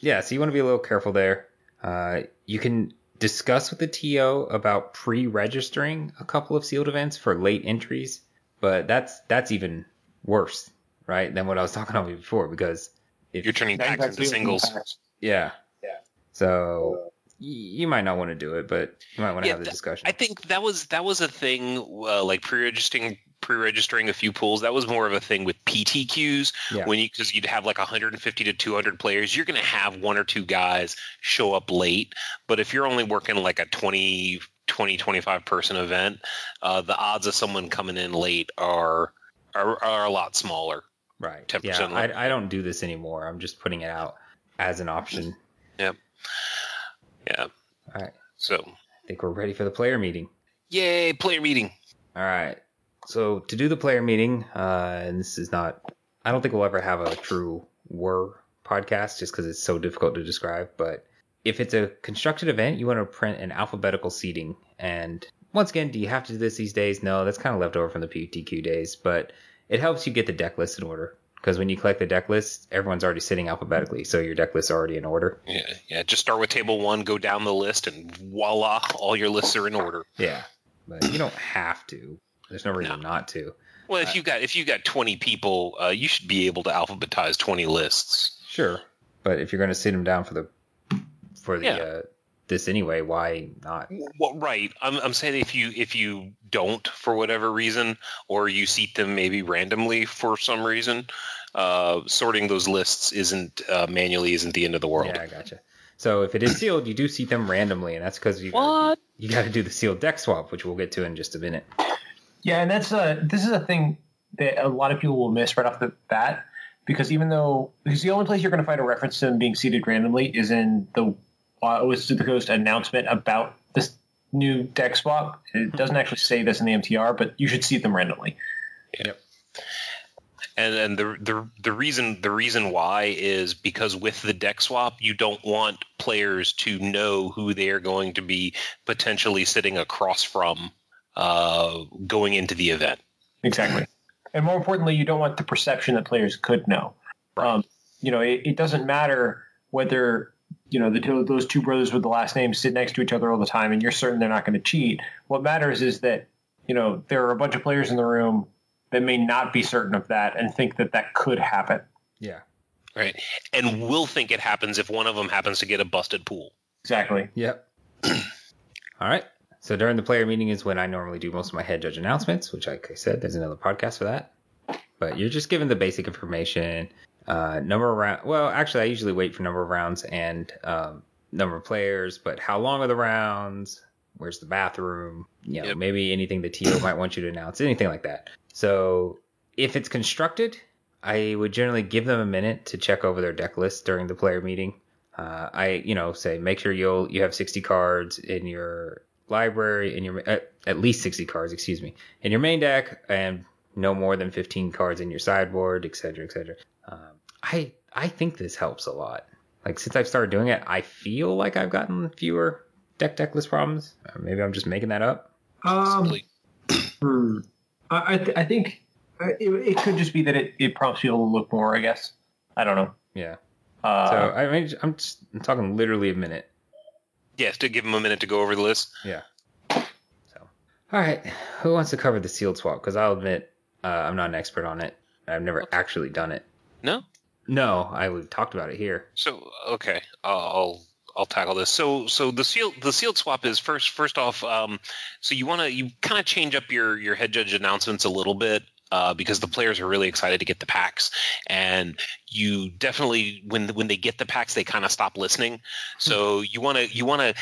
Yeah, so you want to be a little careful there. Uh, you can discuss with the TO about pre-registering a couple of sealed events for late entries, but that's that's even worse, right, than what I was talking about before because if you're turning Now you packs into singles. packs. yeah. Yeah. So y- you might not want to do it, but you might want to Yeah, have the discussion. I think that was that was a thing uh, like pre-registering pre-registering a few pools. That was more of a thing with PTQs Yeah. when you because you'd have like 150 to 200 players. You're going to have one or two guys show up late, but if you're only working like a 20 20 25 person event, uh, the odds of someone coming in late are are, are a lot smaller. right? 10% Yeah. I, I don't do this anymore. I'm just putting it out as an option. Yeah. All right, So, I think we're ready for the player meeting. yay, player meeting. All right. So to do the player meeting, uh, and this is not, I don't think we'll ever have a true were podcast just because it's so difficult to describe. But if it's a constructed event, you want to print an alphabetical seating. And once again, do you have to do this these days? No, that's kind of left over from the PTQ days, but it helps you get the deck list in order. Because when you collect the deck list, everyone's already sitting alphabetically, so your deck list's already in order. Yeah, yeah. Just start with table one, go down the list, and voila, all your lists are in order. Yeah, but you don't have to. There's no reason not to. Well, if you got if you got twenty people, uh, you should be able to alphabetize twenty lists. Sure, but if you're going to sit them down for the for the Yeah. uh, this anyway, why not? Well, right. I'm I'm saying if you if you don't for whatever reason, or you seat them maybe randomly for some reason, uh, sorting those lists isn't uh, manually isn't the end of the world. Yeah, I gotcha. So if it is sealed, you do seat them randomly, and that's because you What? you got to do the sealed deck swap, which we'll get to in just a minute. Yeah, and that's uh this is a thing that a lot of people will miss right off the bat because even though because the only place you're going to find a reference to them being seated randomly is in the uh, Wizards of the Coast announcement about this new deck swap. It doesn't actually say this in the MTR, but you should see them randomly. Yep. And and the the the reason the reason why is because with the deck swap, you don't want players to know who they are going to be potentially sitting across from uh, going into the event. Exactly. and more importantly, you don't want the perception that players could know. Um, you know, it, it doesn't matter whether you know the two, those two brothers with the last name sit next to each other all the time, and you're certain they're not going to cheat. What matters is that you know there are a bunch of players in the room that may not be certain of that and think that that could happen. Yeah. Right. And will think it happens if one of them happens to get a busted pool. Exactly. Yep. All right. So during the player meeting is when I normally do most of my head judge announcements, which, like I said, there's another podcast for that. But you're just given the basic information, uh, number of rounds. Well, actually, I usually wait for number of rounds and um, number of players. But how long are the rounds? Where's the bathroom? You know, Yep. maybe anything the TO might want you to announce, anything like that. So if it's constructed, I would generally give them a minute to check over their deck list during the player meeting. Uh, I, you know, say make sure you'll you have 60 cards in your library in your at, at least 60 cards, excuse me, in your main deck, and no more than 15 cards in your sideboard, etc., etc. Um, I I think this helps a lot. Like since I've started doing it, I feel like I've gotten fewer deck deck list problems? Or maybe I'm just making that up. Um, hmm. I I, th- I think uh, it, it could just be that it, it prompts people to look more. I guess I don't know. Yeah. Uh, So I mean, I'm just I'm talking literally a minute. Yes, to give them a minute to go over the list. Yeah. So, all right, who wants to cover the sealed swap? Because I'll admit uh, I'm not an expert on it. I've never actually done it. No. No, I we've talked about it here. So okay, I'll I'll tackle this. So so the seal the sealed swap is first first off. Um, so you want to you kind of change up your your head judge announcements a little bit. Uh, because the players are really excited to get the packs, and you definitely when when they get the packs, they kind of stop listening. So you want to you want to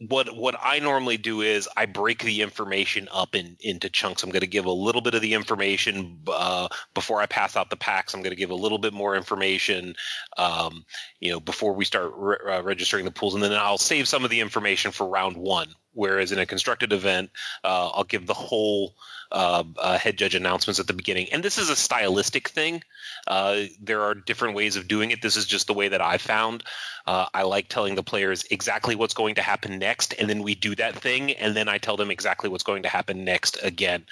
what what I normally do is I break the information up in into chunks. I'm going to give a little bit of the information uh, before I pass out the packs. I'm going to give a little bit more information, um, you know, before we start re- uh, registering the pools, and then I'll save some of the information for round one. Whereas in a constructed event, uh, I'll give the whole uh, uh, head judge announcements at the beginning. And this is a stylistic thing. Uh, there are different ways of doing it. This is just the way that I found. Uh, I like telling the players exactly what's going to happen next, and then we do that thing, and then I tell them exactly what's going to happen next again.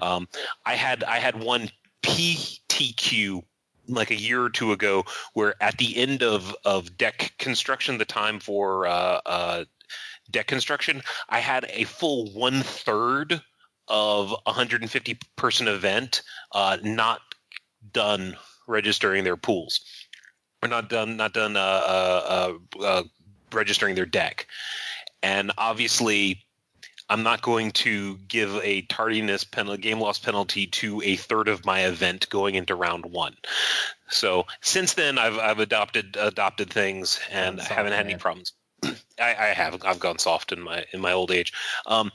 Um, I had I had one PTQ like a year or two ago where at the end of of deck construction, the time for uh, uh, deck construction, I had a full one third of a 150 person event uh, not done registering their pools. Or not done not done uh, uh, uh, uh, registering their deck. And obviously i'm not going to give a tardiness penalty game loss penalty to a third of my event going into round one. So since then i've i've adopted adopted things and Soft, haven't had any problems I, I have i've gone soft in my in my old age um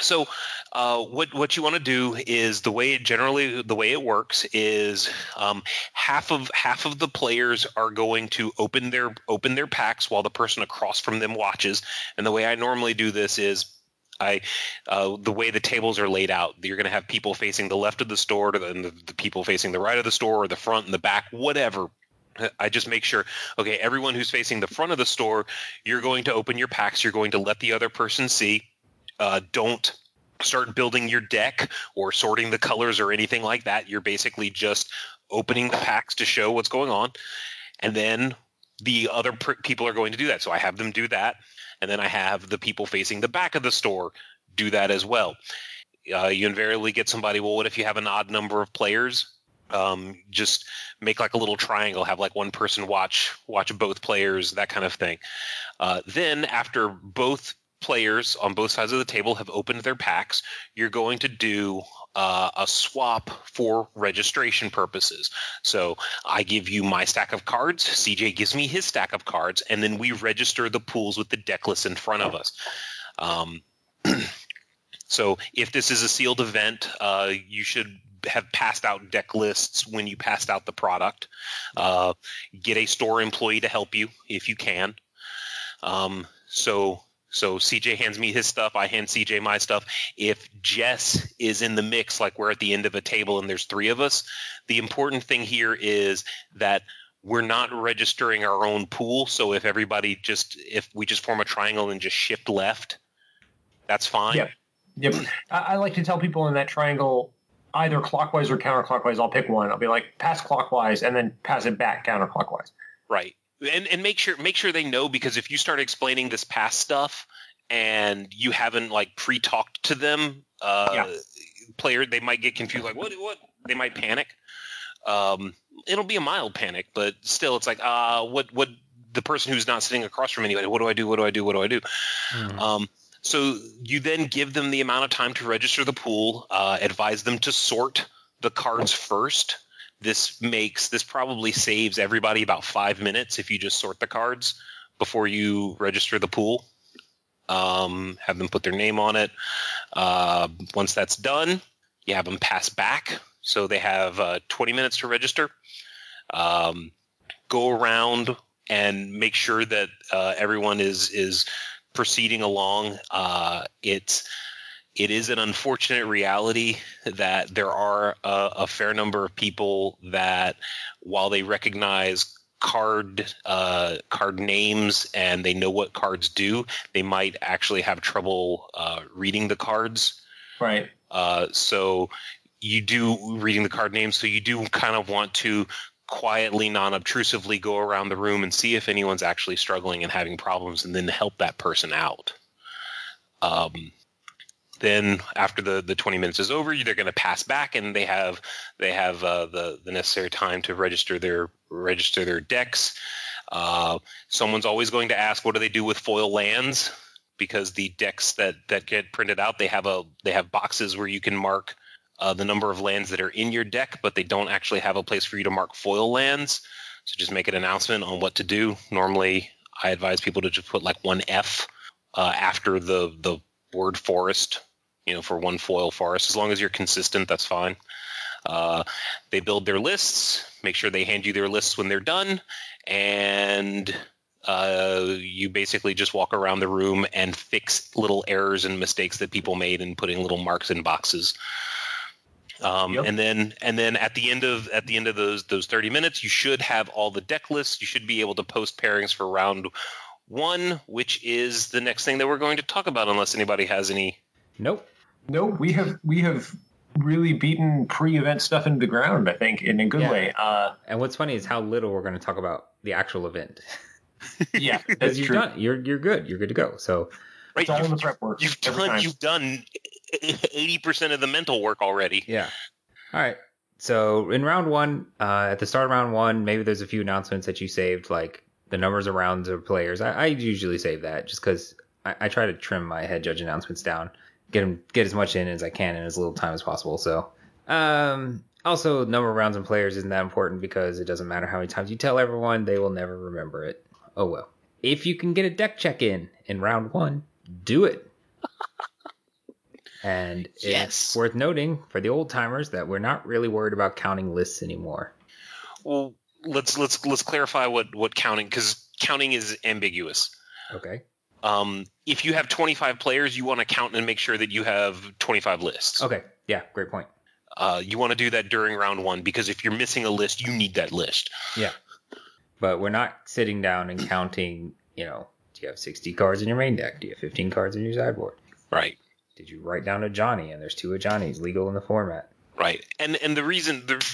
so uh, what what you want to do is the way it generally the way it works is um, half of half of the players are going to open their open their packs while the person across from them watches. And the way I normally do this is I uh, the way the tables are laid out, you're going to have people facing the left of the store, and the, the people facing the right of the store, or the front and the back, whatever. I just make sure, okay, everyone who's facing the front of the store, you're going to open your packs. You're going to let the other person see. Uh, don't start building your deck or sorting the colors or anything like that. You're basically just opening the packs to show what's going on. And then the other pr- people are going to do that. So I have them do that. And then I have the people facing the back of the store do that as well. Uh, you invariably get somebody, well, what if you have an odd number of players? Um, just make like a little triangle, have like one person watch watch both players, that kind of thing. Uh, then after both players on both sides of the table have opened their packs, you're going to do uh, a swap for registration purposes. So I give you my stack of cards, CJ gives me his stack of cards, and then we register the pools with the deck list in front of us. Um, so if this is a sealed event, uh, you should have passed out deck lists when you passed out the product. Uh, get a store employee to help you if you can. Um, so so CJ hands me his stuff, I hand CJ my stuff. If Jess is in the mix, like we're at the end of a table and there's three of us, the important thing here is that we're not registering our own pool. So if everybody just if we just form a triangle and just shift left, that's fine. Yep. Yep. I, I like to tell people in that triangle, either clockwise or counterclockwise. I'll pick one. I'll be like, pass clockwise and then pass it back counterclockwise. Right. And and make sure make sure they know because if you start explaining this past stuff and you haven't like pre-talked to them, uh Yeah. player they might get confused like what what they might panic. Um it'll be a mild panic, but still it's like uh what what the person who's not sitting across from anybody, what do I do? What do I do? What do I do? Mhm. Um, so you then give them the amount of time to register the pool, uh, advise them to sort the cards first. This makes this probably saves everybody about five minutes if you just sort the cards before you register the pool. Um, have them put their name on it. Uh, once that's done, you have them pass back. So they have uh, 20 minutes to register. Um, go around and make sure that uh, everyone is is proceeding along. Uh, it's it is an unfortunate reality that there are a, a fair number of people that, while they recognize card uh, card names and they know what cards do, they might actually have trouble uh, reading the cards. Right. Uh, so you do reading the card names. So you do kind of want to quietly, non-obtrusively go around the room and see if anyone's actually struggling and having problems, and then help that person out. Um, then after the, the 20 minutes is over they're going to pass back and they have they have uh, the the necessary time to register their register their decks uh, someone's always going to ask what do they do with foil lands because the decks that that get printed out they have a they have boxes where you can mark uh, the number of lands that are in your deck but they don't actually have a place for you to mark foil lands so just make an announcement on what to do normally i advise people to just put like one f uh, after the the word forest, you know, for one foil forest. As long as you're consistent, that's fine. Uh, they build their lists, make sure they hand you their lists when they're done, and uh, you basically just walk around the room and fix little errors and mistakes that people made in putting little marks in boxes. Um, Yep. And then, and then at the end of at the end of those those thirty minutes, you should have all the deck lists. You should be able to post pairings for round one, which is the next thing that we're going to talk about, unless anybody has any. Nope. No, we have we have really beaten pre-event stuff into the ground. I think in a good Yeah. way. Uh, And what's funny is how little we're going to talk about the actual event. yeah, Because that's you've true. done, you're you're good. You're good to go. So Right, all you've, the prep work. you've done you've done eighty percent of the mental work already. yeah. All right. So in round one, uh, at the start of round one, maybe there's a few announcements that you saved, like the numbers of rounds of players. I, I usually save that just because I, I try to trim my head judge announcements down, get them, get as much in as I can in as little time as possible. So, um, also number of rounds and players isn't that important because it doesn't matter how many times you tell everyone, they will never remember it. Oh well. If you can get a deck check in in round one, do it. And Yes. it's worth noting for the old timers that we're not really worried about counting lists anymore. Well, let's let's let's clarify what what counting because counting is ambiguous. Okay. Um, if you have twenty five players, you want to count and make sure that you have twenty five lists. Okay. Yeah. Great point. Uh, you want to do that during round one because if you're missing a list, you need that list. Yeah. But we're not sitting down and counting, you know, do you have 60 cards in your main deck? Do you have 15 cards in your sideboard? Right. Did you write down a Johnny and there's two of Johnny's legal in the format? Right. And and the reason the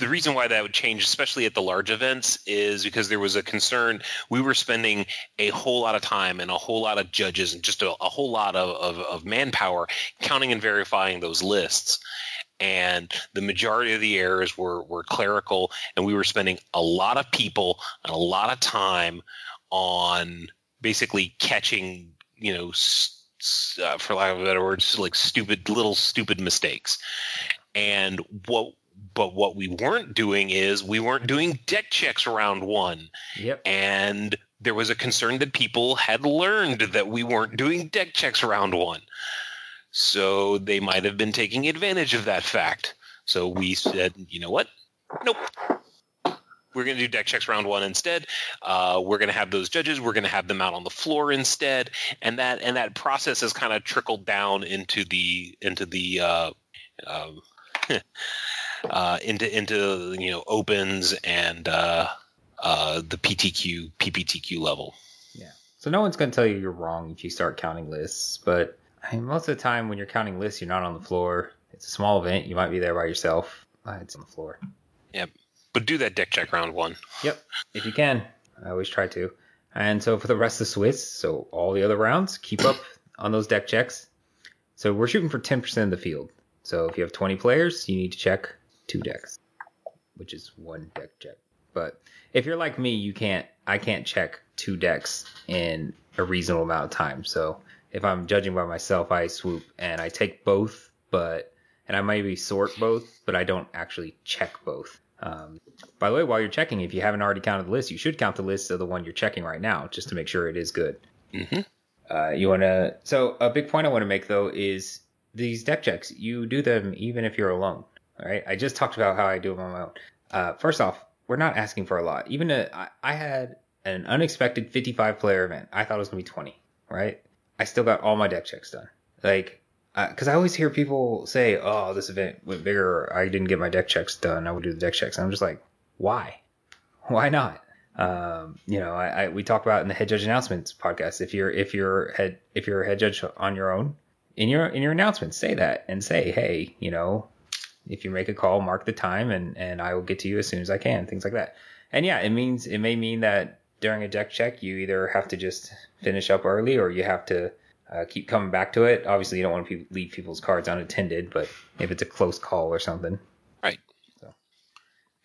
the reason why that would change, especially at the large events, is because there was a concern. We were spending a whole lot of time and a whole lot of judges and just a, a whole lot of, of, of manpower counting and verifying those lists. And the majority of the errors were, were clerical, and we were spending a lot of people and a lot of time on basically catching, you know, uh, for lack of a better word, just like stupid little stupid mistakes. And what but what we weren't doing is we weren't doing deck checks round one. Yep. And there was a concern that people had learned that we weren't doing deck checks round one. So they might have been taking advantage of that fact. So we said, you know what? Nope. We're going to do deck checks round one instead. Uh, we're going to have those judges. We're going to have them out on the floor instead, and that and that process has kind of trickled down into the into the uh, um, uh, into into you know opens and uh, uh, the PTQ PPTQ level. Yeah. So no one's going to tell you you're wrong if you start counting lists. But I mean, most of the time when you're counting lists, you're not on the floor. It's a small event. You might be there by yourself. It's on the floor. But do that deck check round one. Yep, if you can. I always try to. And so for the rest of Swiss, so all the other rounds, keep up on those deck checks. So we're shooting for 10% of the field. So if you have 20 players, you need to check two decks, which is one deck check. But if you're like me, you can't, I can't check two decks in a reasonable amount of time. So if I'm judging by myself, I swoop and I take both, but, and I maybe sort both, but I don't actually check both. Um, by the way, while you're checking, if you haven't already counted the list, you should count the list of the one you're checking right now, just to make sure it is good. hmm Uh, you want to. So a big point I want to make though is these deck checks. You do them even if you're alone. All right. I just talked about how I do them on my own. Uh, first off, we're not asking for a lot. Even a, I, I had an unexpected 55 player event. I thought it was gonna be 20. Right. I still got all my deck checks done. Like. Because I always hear people say, "Oh, this event went bigger. I didn't get my deck checks done. I would do the deck checks." And I'm just like, "Why? Why not? Um, you know, I, I we talked about in the head judge announcements podcast. If you're if you're head if you're a head judge on your own, in your in your announcements, say that and say, hey, you know, if you make a call, mark the time, and and I will get to you as soon as I can. Things like that. And yeah, it means it may mean that during a deck check, you either have to just finish up early or you have to uh, keep coming back to it. Obviously, you don't want to leave people's cards unattended, but if it's a close call or something, right? So.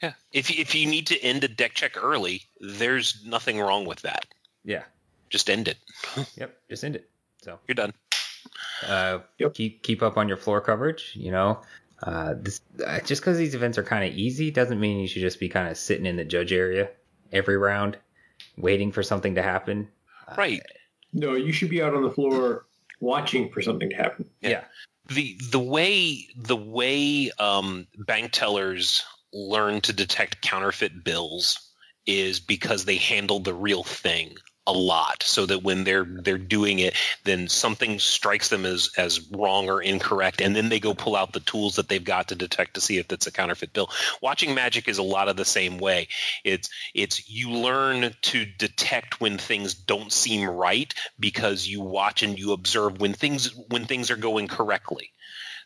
Yeah, if if you need to end a deck check early, there's nothing wrong with that. Yeah, just end it. yep, just end it. So you're done. Uh, yep. Keep keep up on your floor coverage. You know, uh, this uh, just because these events are kind of easy doesn't mean you should just be kind of sitting in the judge area every round, waiting for something to happen. Right. No, you should be out on the floor watching for something to happen. Yeah. yeah. The the way the way um, bank tellers learn to detect counterfeit bills is because they handle the real thing a lot so that when they're they're doing it then something strikes them as as wrong or incorrect and then they go pull out the tools that they've got to detect to see if it's a counterfeit bill. Watching magic is a lot of the same way. It's it's you learn to detect when things don't seem right because you watch and you observe when things when things are going correctly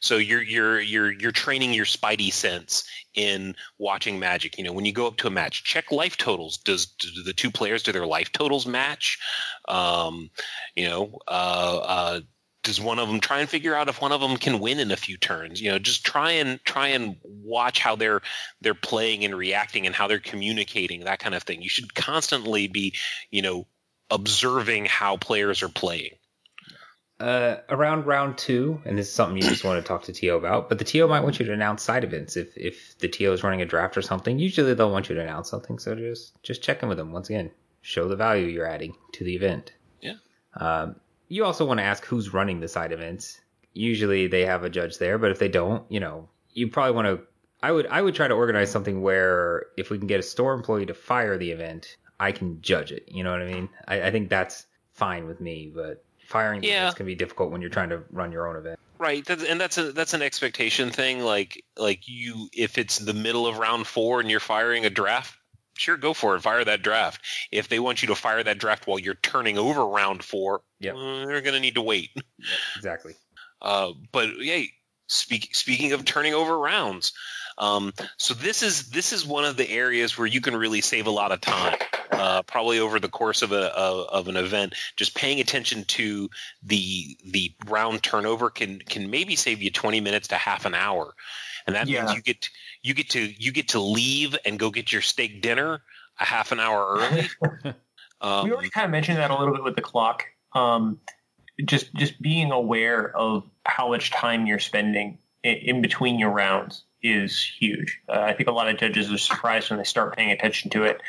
so you're you're you're you're training your spidey sense in watching magic. You know, when you go up to a match, check life totals. Does do the two players do their life totals match? Um, you know, uh, uh, does one of them try and figure out if one of them can win in a few turns? You know, just try and try and watch how they're they're playing and reacting and how they're communicating, that kind of thing. You should constantly be, you know, observing how players are playing uh, around round two, and this is something you just want to talk to TO about, but the TO might want you to announce side events if if the TO is running a draft or something. Usually they'll want you to announce something, so just just check in with them once again. Show the value you're adding to the event. Yeah. Um, you also want to ask who's running the side events. Usually they have a judge there, but if they don't, you know, you probably want to. I would I would try to organize something where if we can get a store employee to fire the event, I can judge it. You know what I mean? I, I think that's fine with me, but firing yeah. can be difficult when you're trying to run your own event. Right, that's, and that's a that's an expectation thing. Like like you, if it's the middle of round four and you're firing a draft, sure, go for it, fire that draft. If they want you to fire that draft while you're turning over round four, yep. Uh, they're going to need to wait. Yep, exactly. Uh, but yeah, speak, speaking of turning over rounds, um, so this is this is one of the areas where you can really save a lot of time uh, probably over the course of a, of an event, just paying attention to the the round turnover can can maybe save you twenty minutes to half an hour, and that yeah. means you get you get to you get to leave and go get your steak dinner a half an hour early. um, we already kind of mentioned that a little bit with the clock. Um, just just being aware of how much time you're spending in, in between your rounds is huge. Uh, I think a lot of judges are surprised when they start paying attention to it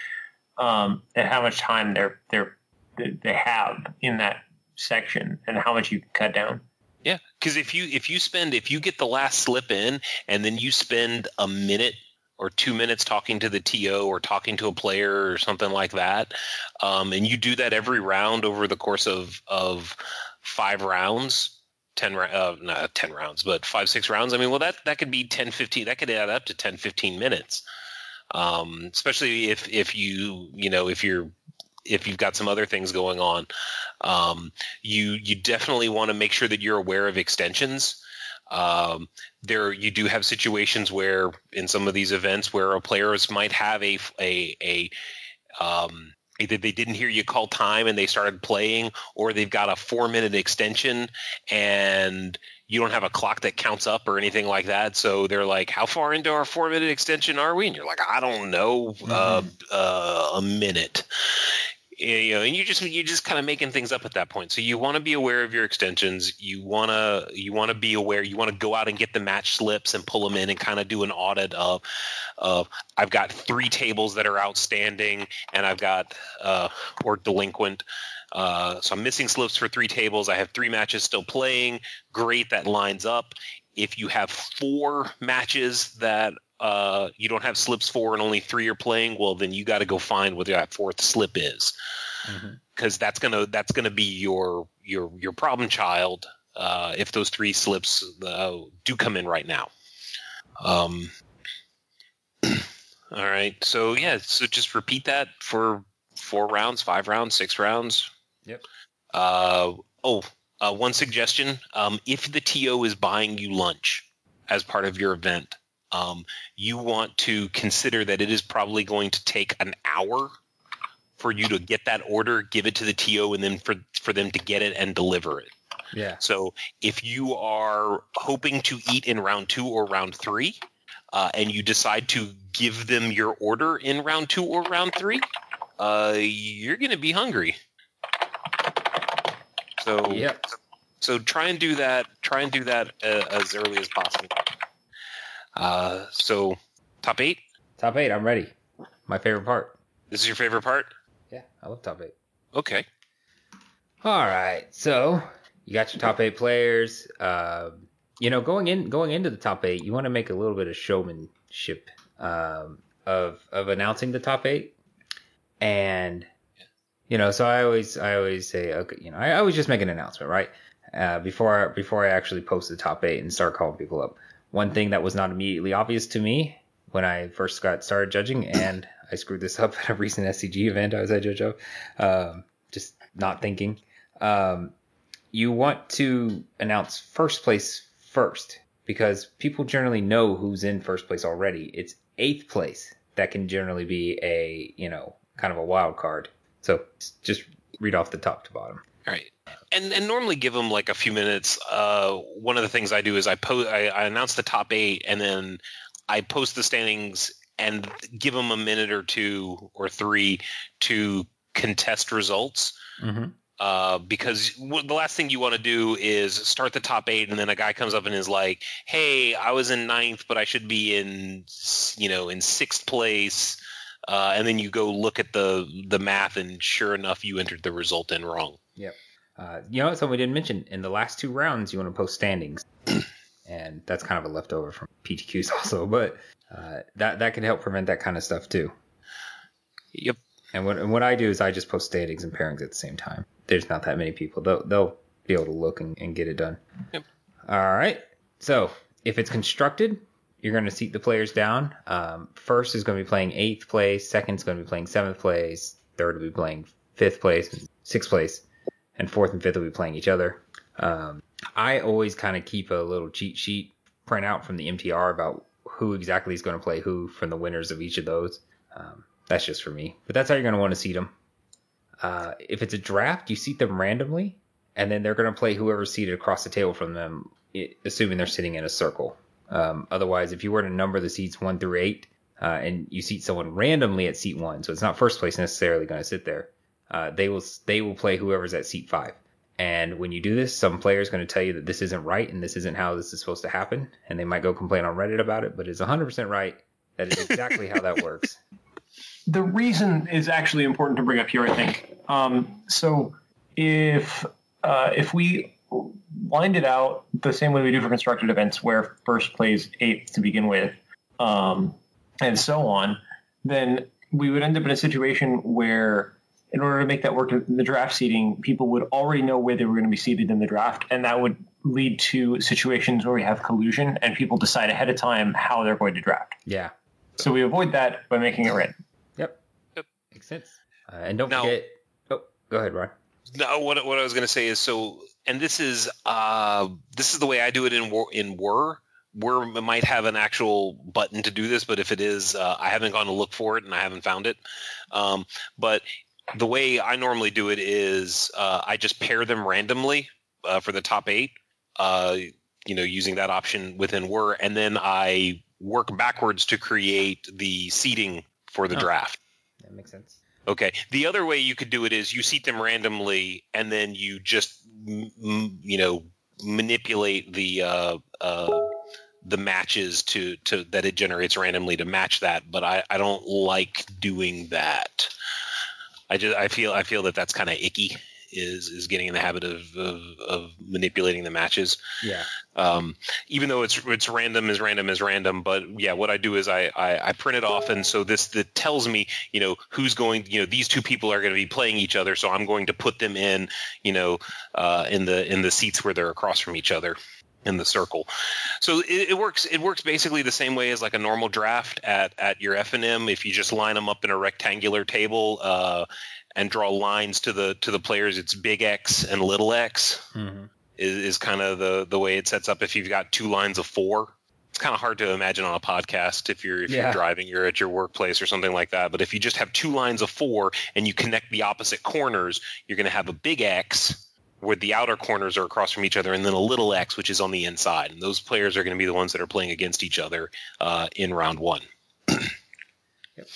um, and how much time they're they're they have in that section and how much you can cut down. Yeah, because if you if you spend if you get the last slip in and then you spend a minute or two minutes talking to the TO or talking to a player or something like that, um, and you do that every round over the course of of five rounds, 10 uh, not 10 rounds but five six rounds i mean well that that could be 10 15 that could add up to 10 15 minutes um, especially if if you you know if you're if you've got some other things going on, um, you you definitely want to make sure that you're aware of extensions. Um, there you do have situations where in some of these events where a players might have a a a um, either they didn't hear you call time and they started playing, or they've got a four minute extension and you don't have a clock that counts up or anything like that. So they're like, "How far into our four minute extension are we?" And you're like, "I don't know, uh, mm-hmm. uh, uh, a minute." You know, and you just you're just kind of making things up at that point. So you want to be aware of your extensions. You want to you want to be aware. You want to go out and get the match slips and pull them in and kind of do an audit of of I've got three tables that are outstanding and I've got uh, or delinquent. Uh, so I'm missing slips for three tables. I have three matches still playing. Great, that lines up. If you have four matches that uh, you don't have slips for and only three are playing, well, then you got to go find what that fourth slip is, because mm-hmm. that's gonna that's gonna be your your your problem child uh, if those three slips uh, do come in right now. Um, All right. So yeah, so just repeat that for four rounds, five rounds, six rounds. Yep. Uh oh, uh, one suggestion: um, if the TO is buying you lunch as part of your event, um, you want to consider that it is probably going to take an hour for you to get that order, give it to the TO, and then for for them to get it and deliver it. Yeah. So if you are hoping to eat in round two or round three, uh, and you decide to give them your order in round two or round three, uh, you're going to be hungry. So Yep. so try and do that. Try and do that uh, as early as possible. Uh, so top eight. Top eight. I'm ready. My favorite part. This is your favorite part. Yeah, I love top eight. Okay. All right, so you got your top eight players. Um, you know, going in going into the top eight, you want to make a little bit of showmanship um, of of announcing the top eight, and you know, so I always I always say, okay, you know, I always just make an announcement, right? Uh, before before I actually post the top eight and start calling people up. One thing that was not immediately obvious to me when I first got started judging, and I screwed this up at a recent SCG event I was at JoJo, um, just not thinking. Um, you want to announce first place first because people generally know who's in first place already. It's eighth place that can generally be a you know kind of a wild card. So just read off the top to bottom. All right. And and normally give them like a few minutes. Uh, one of the things I do is I post I, I announce the top eight and then I post the standings and give them a minute or two or three to contest results. Mm-hmm. Uh, because w- the last thing you want to do is start the top eight, and then a guy comes up and is like, "Hey, I was in ninth, but I should be in, you know, in sixth place." Uh, and then you go look at the the math, and sure enough, you entered the result in wrong. Yep. Uh, you know, something we didn't mention in the last two rounds, you want to post standings, and that's kind of a leftover from PTQs also, but uh, that that can help prevent that kind of stuff too. Yep. And what and what I do is I just post standings and pairings at the same time. There's not that many people; they'll they'll be able to look and, and get it done. Yep. All right. So if it's constructed, you're going to seat the players down. Um, first is going to be playing eighth place. Second is going to be playing seventh place. Third will be playing fifth place, sixth place, and fourth and fifth will be playing each other. Um, I always kind of keep a little cheat sheet print out from the MTR about who exactly is going to play who from the winners of each of those. Um, that's just for me, but that's how you're going to want to seat them. Uh, if it's a draft, you seat them randomly, and then they're going to play whoever's seated across the table from them, assuming they're sitting in a circle. Um, otherwise, if you were to number the seats one through eight, uh, and you seat someone randomly at seat one, so it's not first place necessarily going to sit there, uh, they will they will play whoever's at seat five. And when you do this, some players going to tell you that this isn't right and this isn't how this is supposed to happen, and they might go complain on Reddit about it, but it's 100% right. That is exactly how that works. the reason is actually important to bring up here. I think. Um, so if uh, if we lined it out the same way we do for constructed events, where first plays eighth to begin with, um, and so on, then we would end up in a situation where, in order to make that work in the draft seating, people would already know where they were going to be seated in the draft, and that would lead to situations where we have collusion and people decide ahead of time how they're going to draft. Yeah. So we avoid that by making it random. Yep. Yep. Makes sense. Uh, and don't Now- forget. Oh, go ahead, Ron. No, what what I was going to say is so, and this is uh this is the way I do it in in WER. WER might have an actual button to do this, but if it is, uh, I haven't gone to look for it and I haven't found it. Um, but the way I normally do it is uh, I just pair them randomly uh, for the top eight. Uh, you know, using that option within WER, and then I work backwards to create the seating for the Oh. draft. That makes sense. Okay. The other way you could do it is you seat them randomly, and then you just m- you know manipulate the uh, uh, the matches to to that it generates randomly to match that. But I, I don't like doing that. I just I feel I feel that that's kind of icky. Is is getting in the habit of, of of manipulating the matches Yeah. um, even though it's it's random as random as random. But yeah, what I do is I, I, I print it off, and so this that tells me you know who's going. You know these two people are going to be playing each other, so I'm going to put them in you know uh, in the in the seats where they're across from each other. in the circle. So it, it, works. It works basically the same way as like a normal draft at at your F and M. If you just line them up in a rectangular table uh, and draw lines to the to the players, it's big X and little X. Mm-hmm. Is, is kind of the the way it sets up. If you've got two lines of four, it's kind of hard to imagine on a podcast if you're if yeah. you're driving, you're at your workplace or something like that. But if you just have two lines of four and you connect the opposite corners, you're going to have a big X where the outer corners are across from each other, and then a little X, which is on the inside. And those players are going to be the ones that are playing against each other uh, in round one. yep.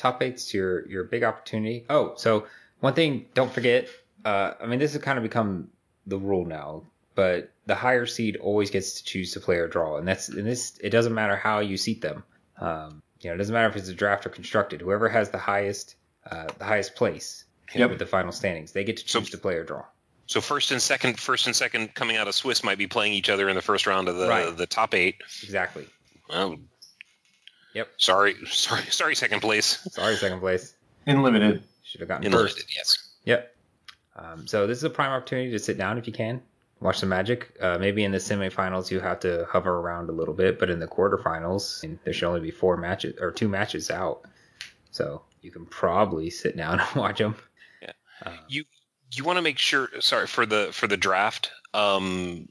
Top eight's your your big opportunity. Oh, so one thing, don't forget. Uh, I mean, this has kind of become the rule now, but the higher seed always gets to choose to play or draw, and that's and this. It doesn't matter how you seat them. Um, you know, it doesn't matter if it's a draft or constructed. Whoever has the highest uh, the highest place yep. with the final standings. They get to choose so, play or draw. So first and second, first and second coming out of Swiss might be playing each other in the first round of the right. the top eight. Exactly. Well, yep. Sorry, sorry, sorry. Second place. Sorry, second place. In limited. Should have gotten in first. Limited, yes. Yep. Um, so this is a prime opportunity to sit down if you can, watch some magic. Uh, maybe in the semifinals you have to hover around a little bit, but in the quarterfinals, there should only be four matches or two matches out. So you can probably sit down and watch them. Uh, you you want to make sure. Sorry for the for the draft. Um,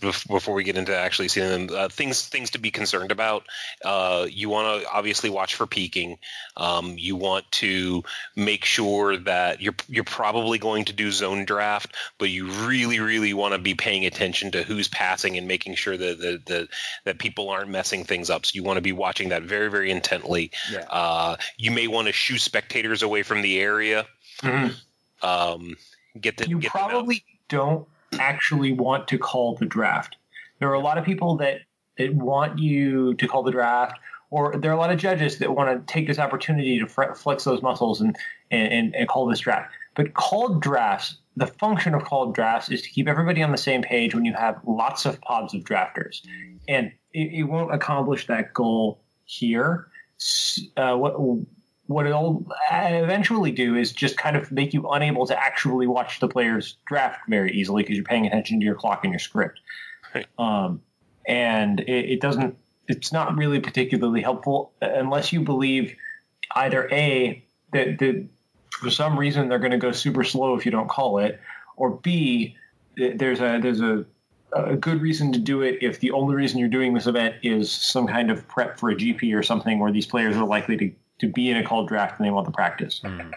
before we get into actually seeing them, uh, things things to be concerned about. Uh, you want to obviously watch for peeking. Um, you want to make sure that you're you're probably going to do zone draft, but you really really want to be paying attention to who's passing and making sure that that that, that people aren't messing things up. So you want to be watching that very very intently. Yeah. Uh, you may want to shoo spectators away from the area. Mm-hmm. Um, get the you get probably don't actually want to call the draft. There are a lot of people that, that want you to call the draft, or there are a lot of judges that want to take this opportunity to flex those muscles and, and, and call this draft. But called drafts, the function of called drafts is to keep everybody on the same page when you have lots of pods of drafters. And it, it won't accomplish that goal here. Uh, what what it'll eventually do is just kind of make you unable to actually watch the players draft very easily because you're paying attention to your clock and your script. Right. Um, and it, it, doesn't, it's not really particularly helpful unless you believe either A, that, that for some reason they're going to go super slow if you don't call it, or B, there's a, there's a, a good reason to do it if the only reason you're doing this event is some kind of prep for a GP or something where these players are likely to to be in a called draft and they want the practice. Mm.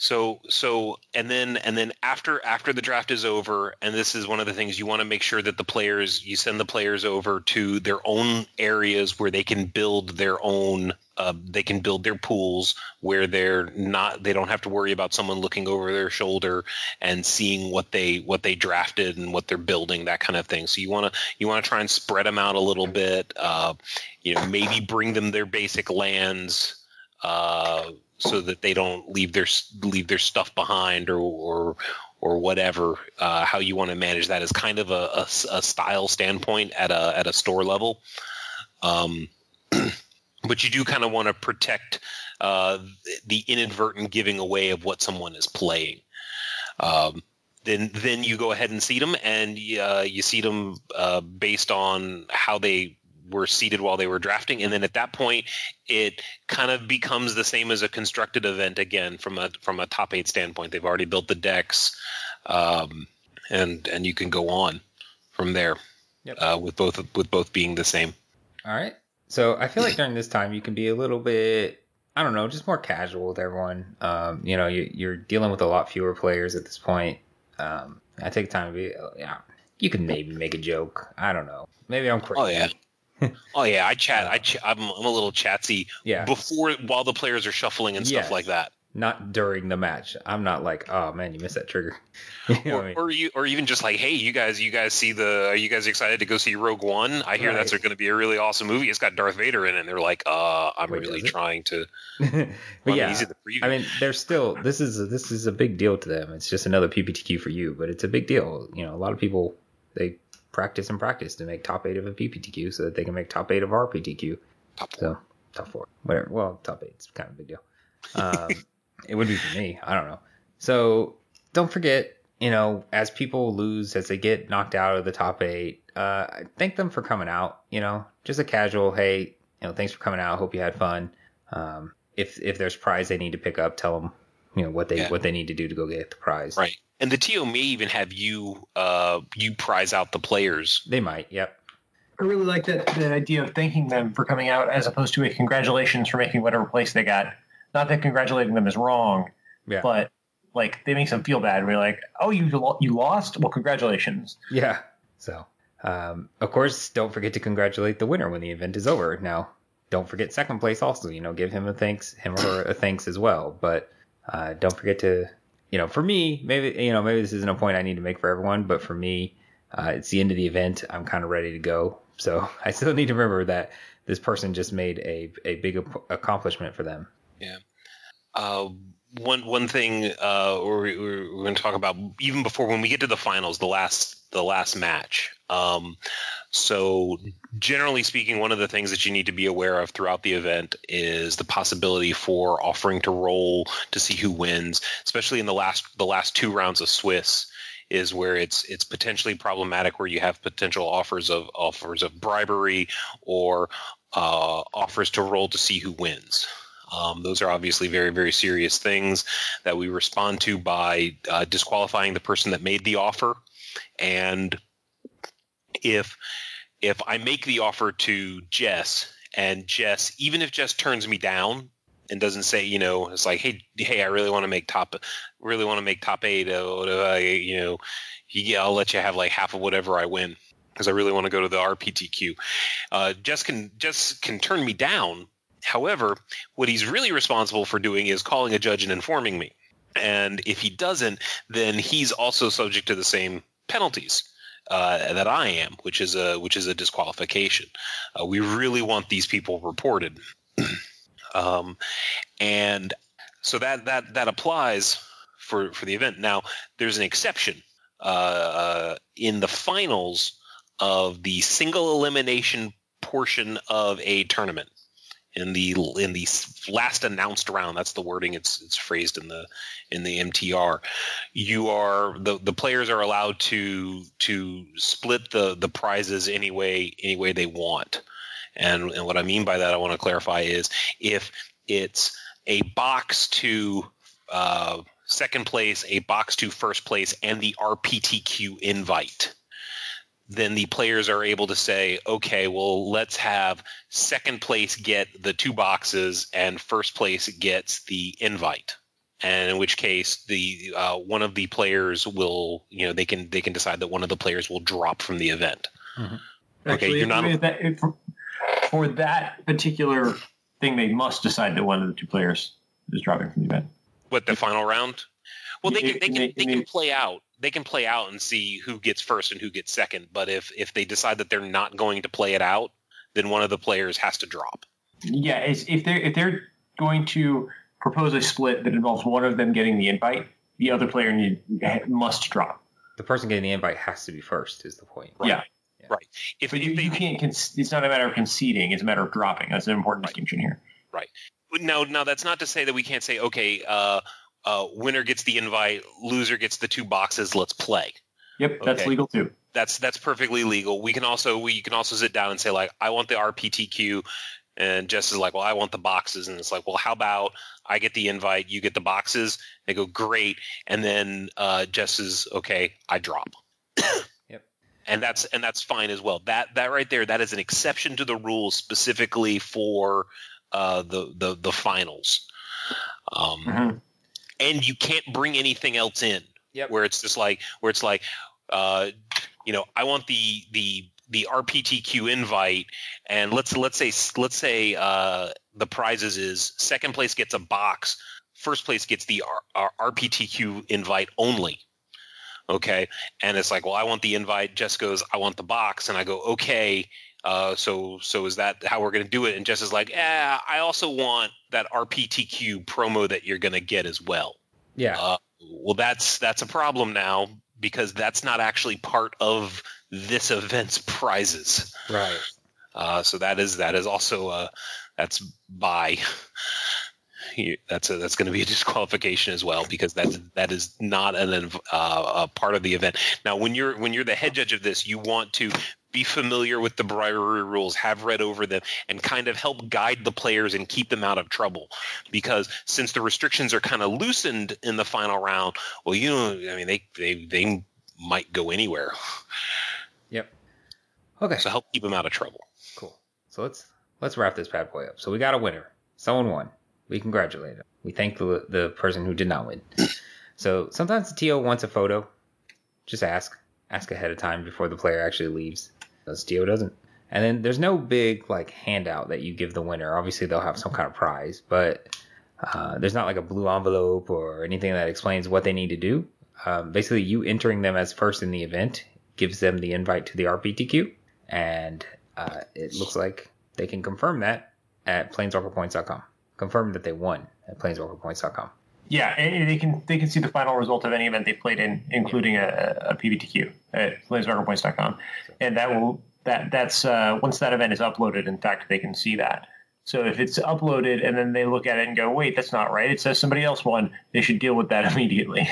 So so and then and then after after the draft is over, and this is one of the things you want to make sure that the players you send the players over to their own areas where they can build their own uh, they can build their pools where they're not they don't have to worry about someone looking over their shoulder and seeing what they what they drafted and what they're building that kind of thing. So you want to you want to try and spread them out a little bit uh, you know maybe bring them their basic lands uh, so that they don't leave their leave their stuff behind or or or whatever. Uh, how you want to manage that is kind of a, a, a, style standpoint at a at a store level. Um, but you do kind of want to protect uh, the inadvertent giving away of what someone is playing. Um, then then you go ahead and seed them, and uh, you seed them uh, based on how they were seated while they were drafting, and then at that point, it kind of becomes the same as a constructed event again from a from a top eight standpoint. They've already built the decks, um, and and you can go on from there yep. uh, with both with both being the same. All right. So I feel like during this time you can be a little bit I don't know, just more casual with everyone. Um, you know, you, are dealing with a lot fewer players at this point. Um, I take time to be, yeah, you can maybe make a joke. I don't know. Maybe I'm crazy. Oh yeah oh yeah, I chat. I ch- I'm, I'm a little chatsy. Yeah. Before while the players are shuffling and stuff yes. like that. Not during the match. I'm not like, oh man, you missed that trigger. you or, I mean? or, you, or even just like, hey, you guys, you guys see the? Are you guys excited to go see Rogue One? I hear right. that's going to be a really awesome movie. It's got Darth Vader in it. And they're like, uh, I'm Wait, really trying to. but yeah, I mean, they're still. This is a, this is a big deal to them. It's just another PPTQ for you, but it's a big deal. You know, a lot of people they practice and practice to make top eight of a PPTQ so that they can make top eight of our PTQ. Top four. So top four, whatever. Well, top eight's kind of a big deal. Um, it would be for me. I don't know. So don't forget you know, as people lose, as they get knocked out of the top eight, uh, thank them for coming out. You know, just a casual, hey, you know, thanks for coming out. Hope you had fun. Um, if if there's prize they need to pick up, tell them, you know, what they Yeah. what they need to do to go get the prize. Right. And the TO may even have you uh, you prize out the players. They might. Yep. I really like that the idea of thanking them for coming out as opposed to a congratulations for making whatever place they got. Not that congratulating them is wrong, Yeah. but like they makes them feel bad. We're like, oh, you you lost? Well, congratulations. Yeah. So, um, of course, don't forget to congratulate the winner when the event is over. Now, don't forget second place also. You know, give him a thanks, him or her a thanks as well. But uh, don't forget to, you know, for me, maybe you know, maybe this isn't a point I need to make for everyone, but for me, uh, it's the end of the event. I'm kind of ready to go. So I still need to remember that this person just made a a big accomplishment for them. Yeah. Uh, one one thing uh, we're, we're, we're going to talk about even before when we get to the finals, the last the last match. Um, so generally speaking, one of the things that you need to be aware of throughout the event is the possibility for offering to roll to see who wins, especially in the last the last two rounds of Swiss is where it's it's potentially problematic where you have potential offers of offers of bribery or uh, offers to roll to see who wins. Um, those are obviously very, very serious things that we respond to by uh, disqualifying the person that made the offer. And if if I make the offer to Jess and Jess, even if Jess turns me down and doesn't say, you know, it's like, hey, hey, I really want to make top, really want to make top eight. Uh, you know, yeah, I'll let you have like half of whatever I win because I really want to go to the RPTQ. Uh, Jess can Jess can turn me down. However, what he's really responsible for doing is calling a judge and informing me. And if he doesn't, then he's also subject to the same penalties uh, that I am, which is a which is a disqualification. Uh, we really want these people reported, um, and so that that that applies for for the event. Now, there's an exception uh, uh, in the finals of the single elimination portion of a tournament in the in the last announced round that's the wording it's it's phrased in the in the MTR you are the the players are allowed to to split the the prizes any way any way they want. And and what I mean by that I want to clarify is if it's a box to uh, second place a box to first place and the RPTQ invite then the players are able to say, okay, well, let's have second place get the two boxes and first place gets the invite. And in which case, the uh, one of the players will, you know, they can they can decide that one of the players will drop from the event. Okay, Actually, you're not- if that- if- for that particular thing, they must decide that one of the two players is dropping from the event. What the final round? Well, they can they can they can play out. They can play out and see who gets first and who gets second. But if if they decide that they're not going to play it out, then one of the players has to drop. Yeah, it's, if they're if they're going to propose a split that involves one of them getting the invite, the other player need, must drop. The person getting the invite has to be first. Is the point? Yeah, If, but if you, they, you can't. Con- it's not a matter of conceding; it's a matter of dropping. That's an important distinction here. Right. now now that's not to say that we can't say okay uh uh winner gets the invite loser gets the two boxes let's play Yep, that's Okay. legal too. that's that's perfectly legal we can also we you can also sit down and say like i want the rptq and jess is like well i want the boxes and it's like well how about i get the invite you get the boxes they go great and then uh jess is okay i drop Yep. and that's and that's fine as well that that right there that is an exception to the rules specifically for uh the the the finals um Mhm. And you can't bring anything else in. Yep. where it's just like where it's like uh you know i want the the the rptq invite and let's let's say let's say uh the prizes is second place gets a box first place gets the R, R, rptq invite only. Okay? And it's like well i want the invite jess goes i want the box. And i go okay uh, so so is that how we're going to do it? And Jess is like, yeah, I also want that RPTQ promo that you're going to get as well. Yeah. Uh, well, that's that's a problem now because that's not actually part of this event's prizes. right. Uh, so that is that is also uh, that's by that's a, that's going to be a disqualification as well because that's that is not an uh, a part of the event. Now, when you're when you're the head judge of this, you want to be familiar with the bribery rules, have read over them, and kind of help guide the players and keep them out of trouble. Because since the restrictions are kind of loosened in the final round, well, you know, I mean, they they they might go anywhere. Yep. Okay. So help keep them out of trouble. Cool. So let's let's wrap this bad boy up. So we got a winner. Someone won. We congratulate them. We thank the the person who did not win. so sometimes the TO wants a photo. Just ask. Ask ahead of time before the player actually leaves. The TO doesn't. And then there's no big like handout that you give the winner. Obviously they'll have some kind of prize, but uh, there's not like a blue envelope or anything that explains what they need to do. Um, basically, you entering them as first in the event gives them the invite to the RPTQ, and uh, it looks like they can confirm that at planeswalkerpoints.com. Confirm that they won at planeswalkerpoints.com. Yeah, they can they can see the final result of any event they played in, including a, a PPTQ at planeswalkerpoints.com, and that will that that's uh, once that event is uploaded. In fact, they can see that. So if it's uploaded and then they look at it and go, "Wait, that's not right," it says somebody else won. They should deal with that immediately.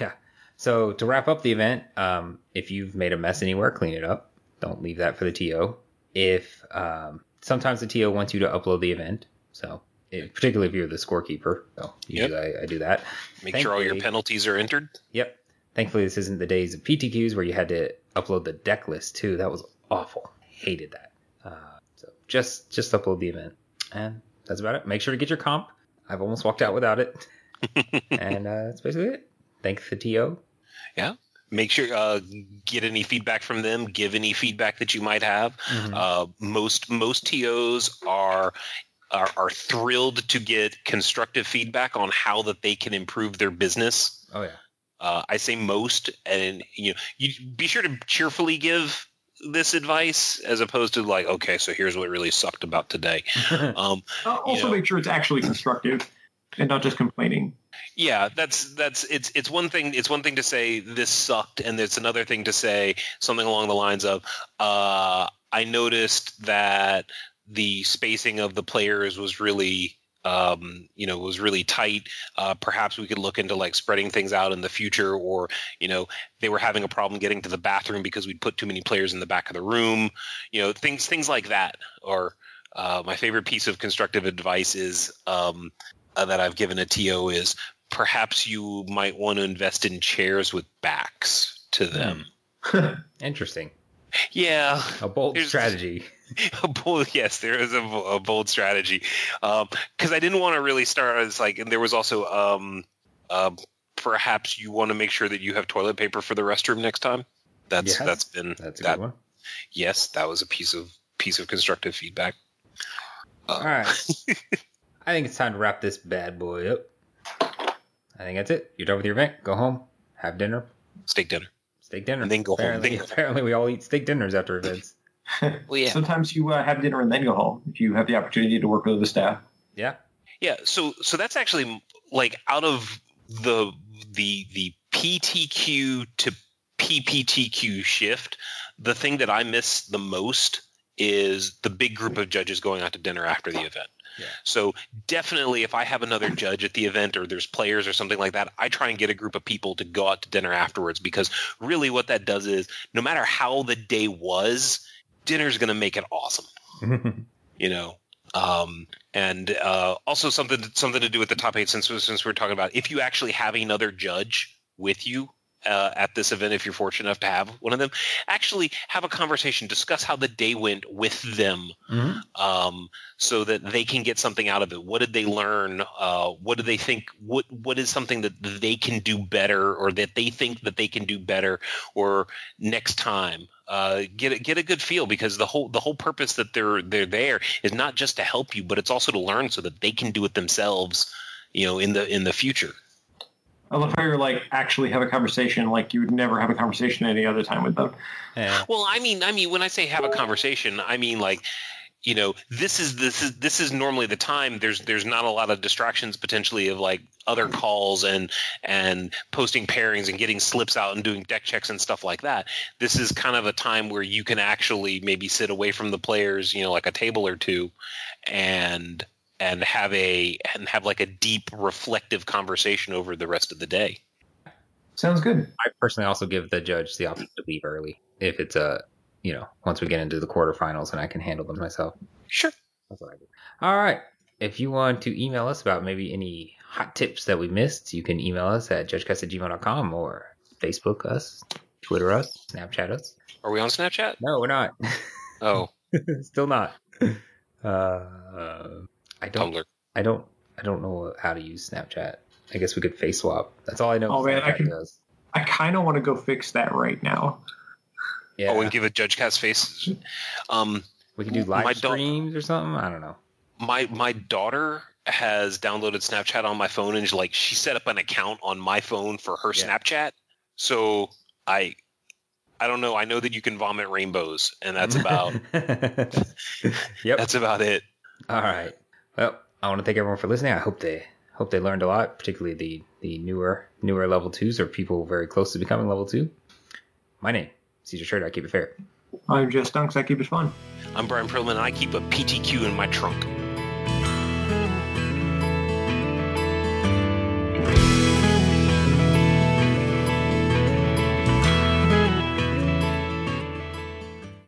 Yeah. So to wrap up the event, um, if you've made a mess anywhere, clean it up. Don't leave that for the TO. If um, sometimes the TO wants you to upload the event, so particularly if you're the scorekeeper, so usually Yep. I, I do that. Make sure all your penalties are entered. Yep. Thankfully, this isn't the days of PTQs where you had to upload the deck list too. That was awful. Hated that. Uh, so just just upload the event, and that's about it. Make sure to get your comp. I've almost walked out without it, and uh, that's basically it. Thank the TO. Yeah make sure uh, get any feedback from them. Give any feedback that you might have. Uh, most most TOs are, are are thrilled to get constructive feedback on how that they can improve their business. Oh yeah. Uh, I say most, and you know, you be sure to cheerfully give this advice as opposed to like, okay, so here's what really sucked about today. Um, also, Yeah. make sure it's actually constructive and not just complaining. yeah, that's that's it's it's one thing it's one thing to say this sucked, and it's another thing to say something along the lines of, uh, I noticed that the spacing of the players was really um, you know was really tight uh, perhaps we could look into like spreading things out in the future or you know they were having a problem getting to the bathroom because we'd put too many players in the back of the room you know things things like that or uh, my favorite piece of constructive advice is um, uh, that I've given a TO is perhaps you might want to invest in chairs with backs to them. Interesting. Yeah, A bold strategy. a bold yes, there is a, a bold strategy because I didn't want to really start as like, and there was also um, uh, perhaps you want to make sure that you have toilet paper for the restroom next time. That's Yes, that's been That's a that good one. yes, that was a piece of piece of constructive feedback. Uh, All right. I think it's time to wrap this bad boy up. I think that's it. You're done with your event. Go home, have dinner, Steak dinner. steak dinner, And then go home. apparently, Then- Apparently, we all eat steak dinners after events. Well, yeah. Sometimes you uh, have dinner and then go home if you have the opportunity to work with the staff. Yeah. Yeah, so so that's actually like out of the the the PTQ to PPTQ shift, the thing that I miss the most is the big group of judges going out to dinner after the event. Yeah. So definitely if I have another judge at the event or there's players or something like that, I try and get a group of people to go out to dinner afterwards because really what that does is no matter how the day was, dinner's going to make it awesome. You know? Um, and uh, also something something to do with the top eight since since we're talking about if you actually have another judge with you uh, at this event if you're fortunate enough to have one of them actually have a conversation discuss how the day went with them Mhm. um, so that they can get something out of it what did they learn uh, what do they think what what is something that they can do better or that they think that they can do better or next time uh, get a, get a good feel because the whole the whole purpose that they're they're there is not just to help you, but it's also to learn so that they can do it themselves. You know, in the in the future. I love how you're like actually have a conversation like you would never have a conversation any other time with them. Yeah. Well, I mean, I mean, when I say have a conversation, I mean like, you know, this is this is this is normally the time. There's there's not a lot of distractions potentially of like other calls and and posting pairings and getting slips out and doing deck checks and stuff like that. This is kind of a time where you can actually maybe sit away from the players, you know, like a table or two, and and have a and have like a deep reflective conversation over the rest of the day. Sounds good. I personally also give the judge the option to leave early if it's a, you know, once we get into the quarterfinals and I can handle them myself. Sure. That's what I do. All right. If you want to email us about maybe any hot tips that we missed, you can email us at judgecast at gmail.com or Facebook us, Twitter us, Snapchat us. Are we on Snapchat? No, we're not. Oh, Still not. Uh, I don't. Tumblr. I don't. I don't know how to use Snapchat. I guess we could face swap. That's all I know. Oh, man, I can- does. I kind of want to go fix that right now. Yeah, Oh, and give a Judge Cast face. Um, we can do live my dog- streams or something. I don't know. my my daughter has downloaded Snapchat on my phone, and like she set up an account on my phone for her Yeah. Snapchat. So I, I don't know. I know that you can vomit rainbows, and that's about yep. that's about it. All right. Well, I want to thank everyone for listening. I hope they hope they learned a lot, particularly the the newer newer level twos or people very close to becoming level two. My name, Caesar Shirt. I keep it fair. I'm just Dunks. I keep it fun. I'm Brian Perlman, and I keep a PTQ in my trunk.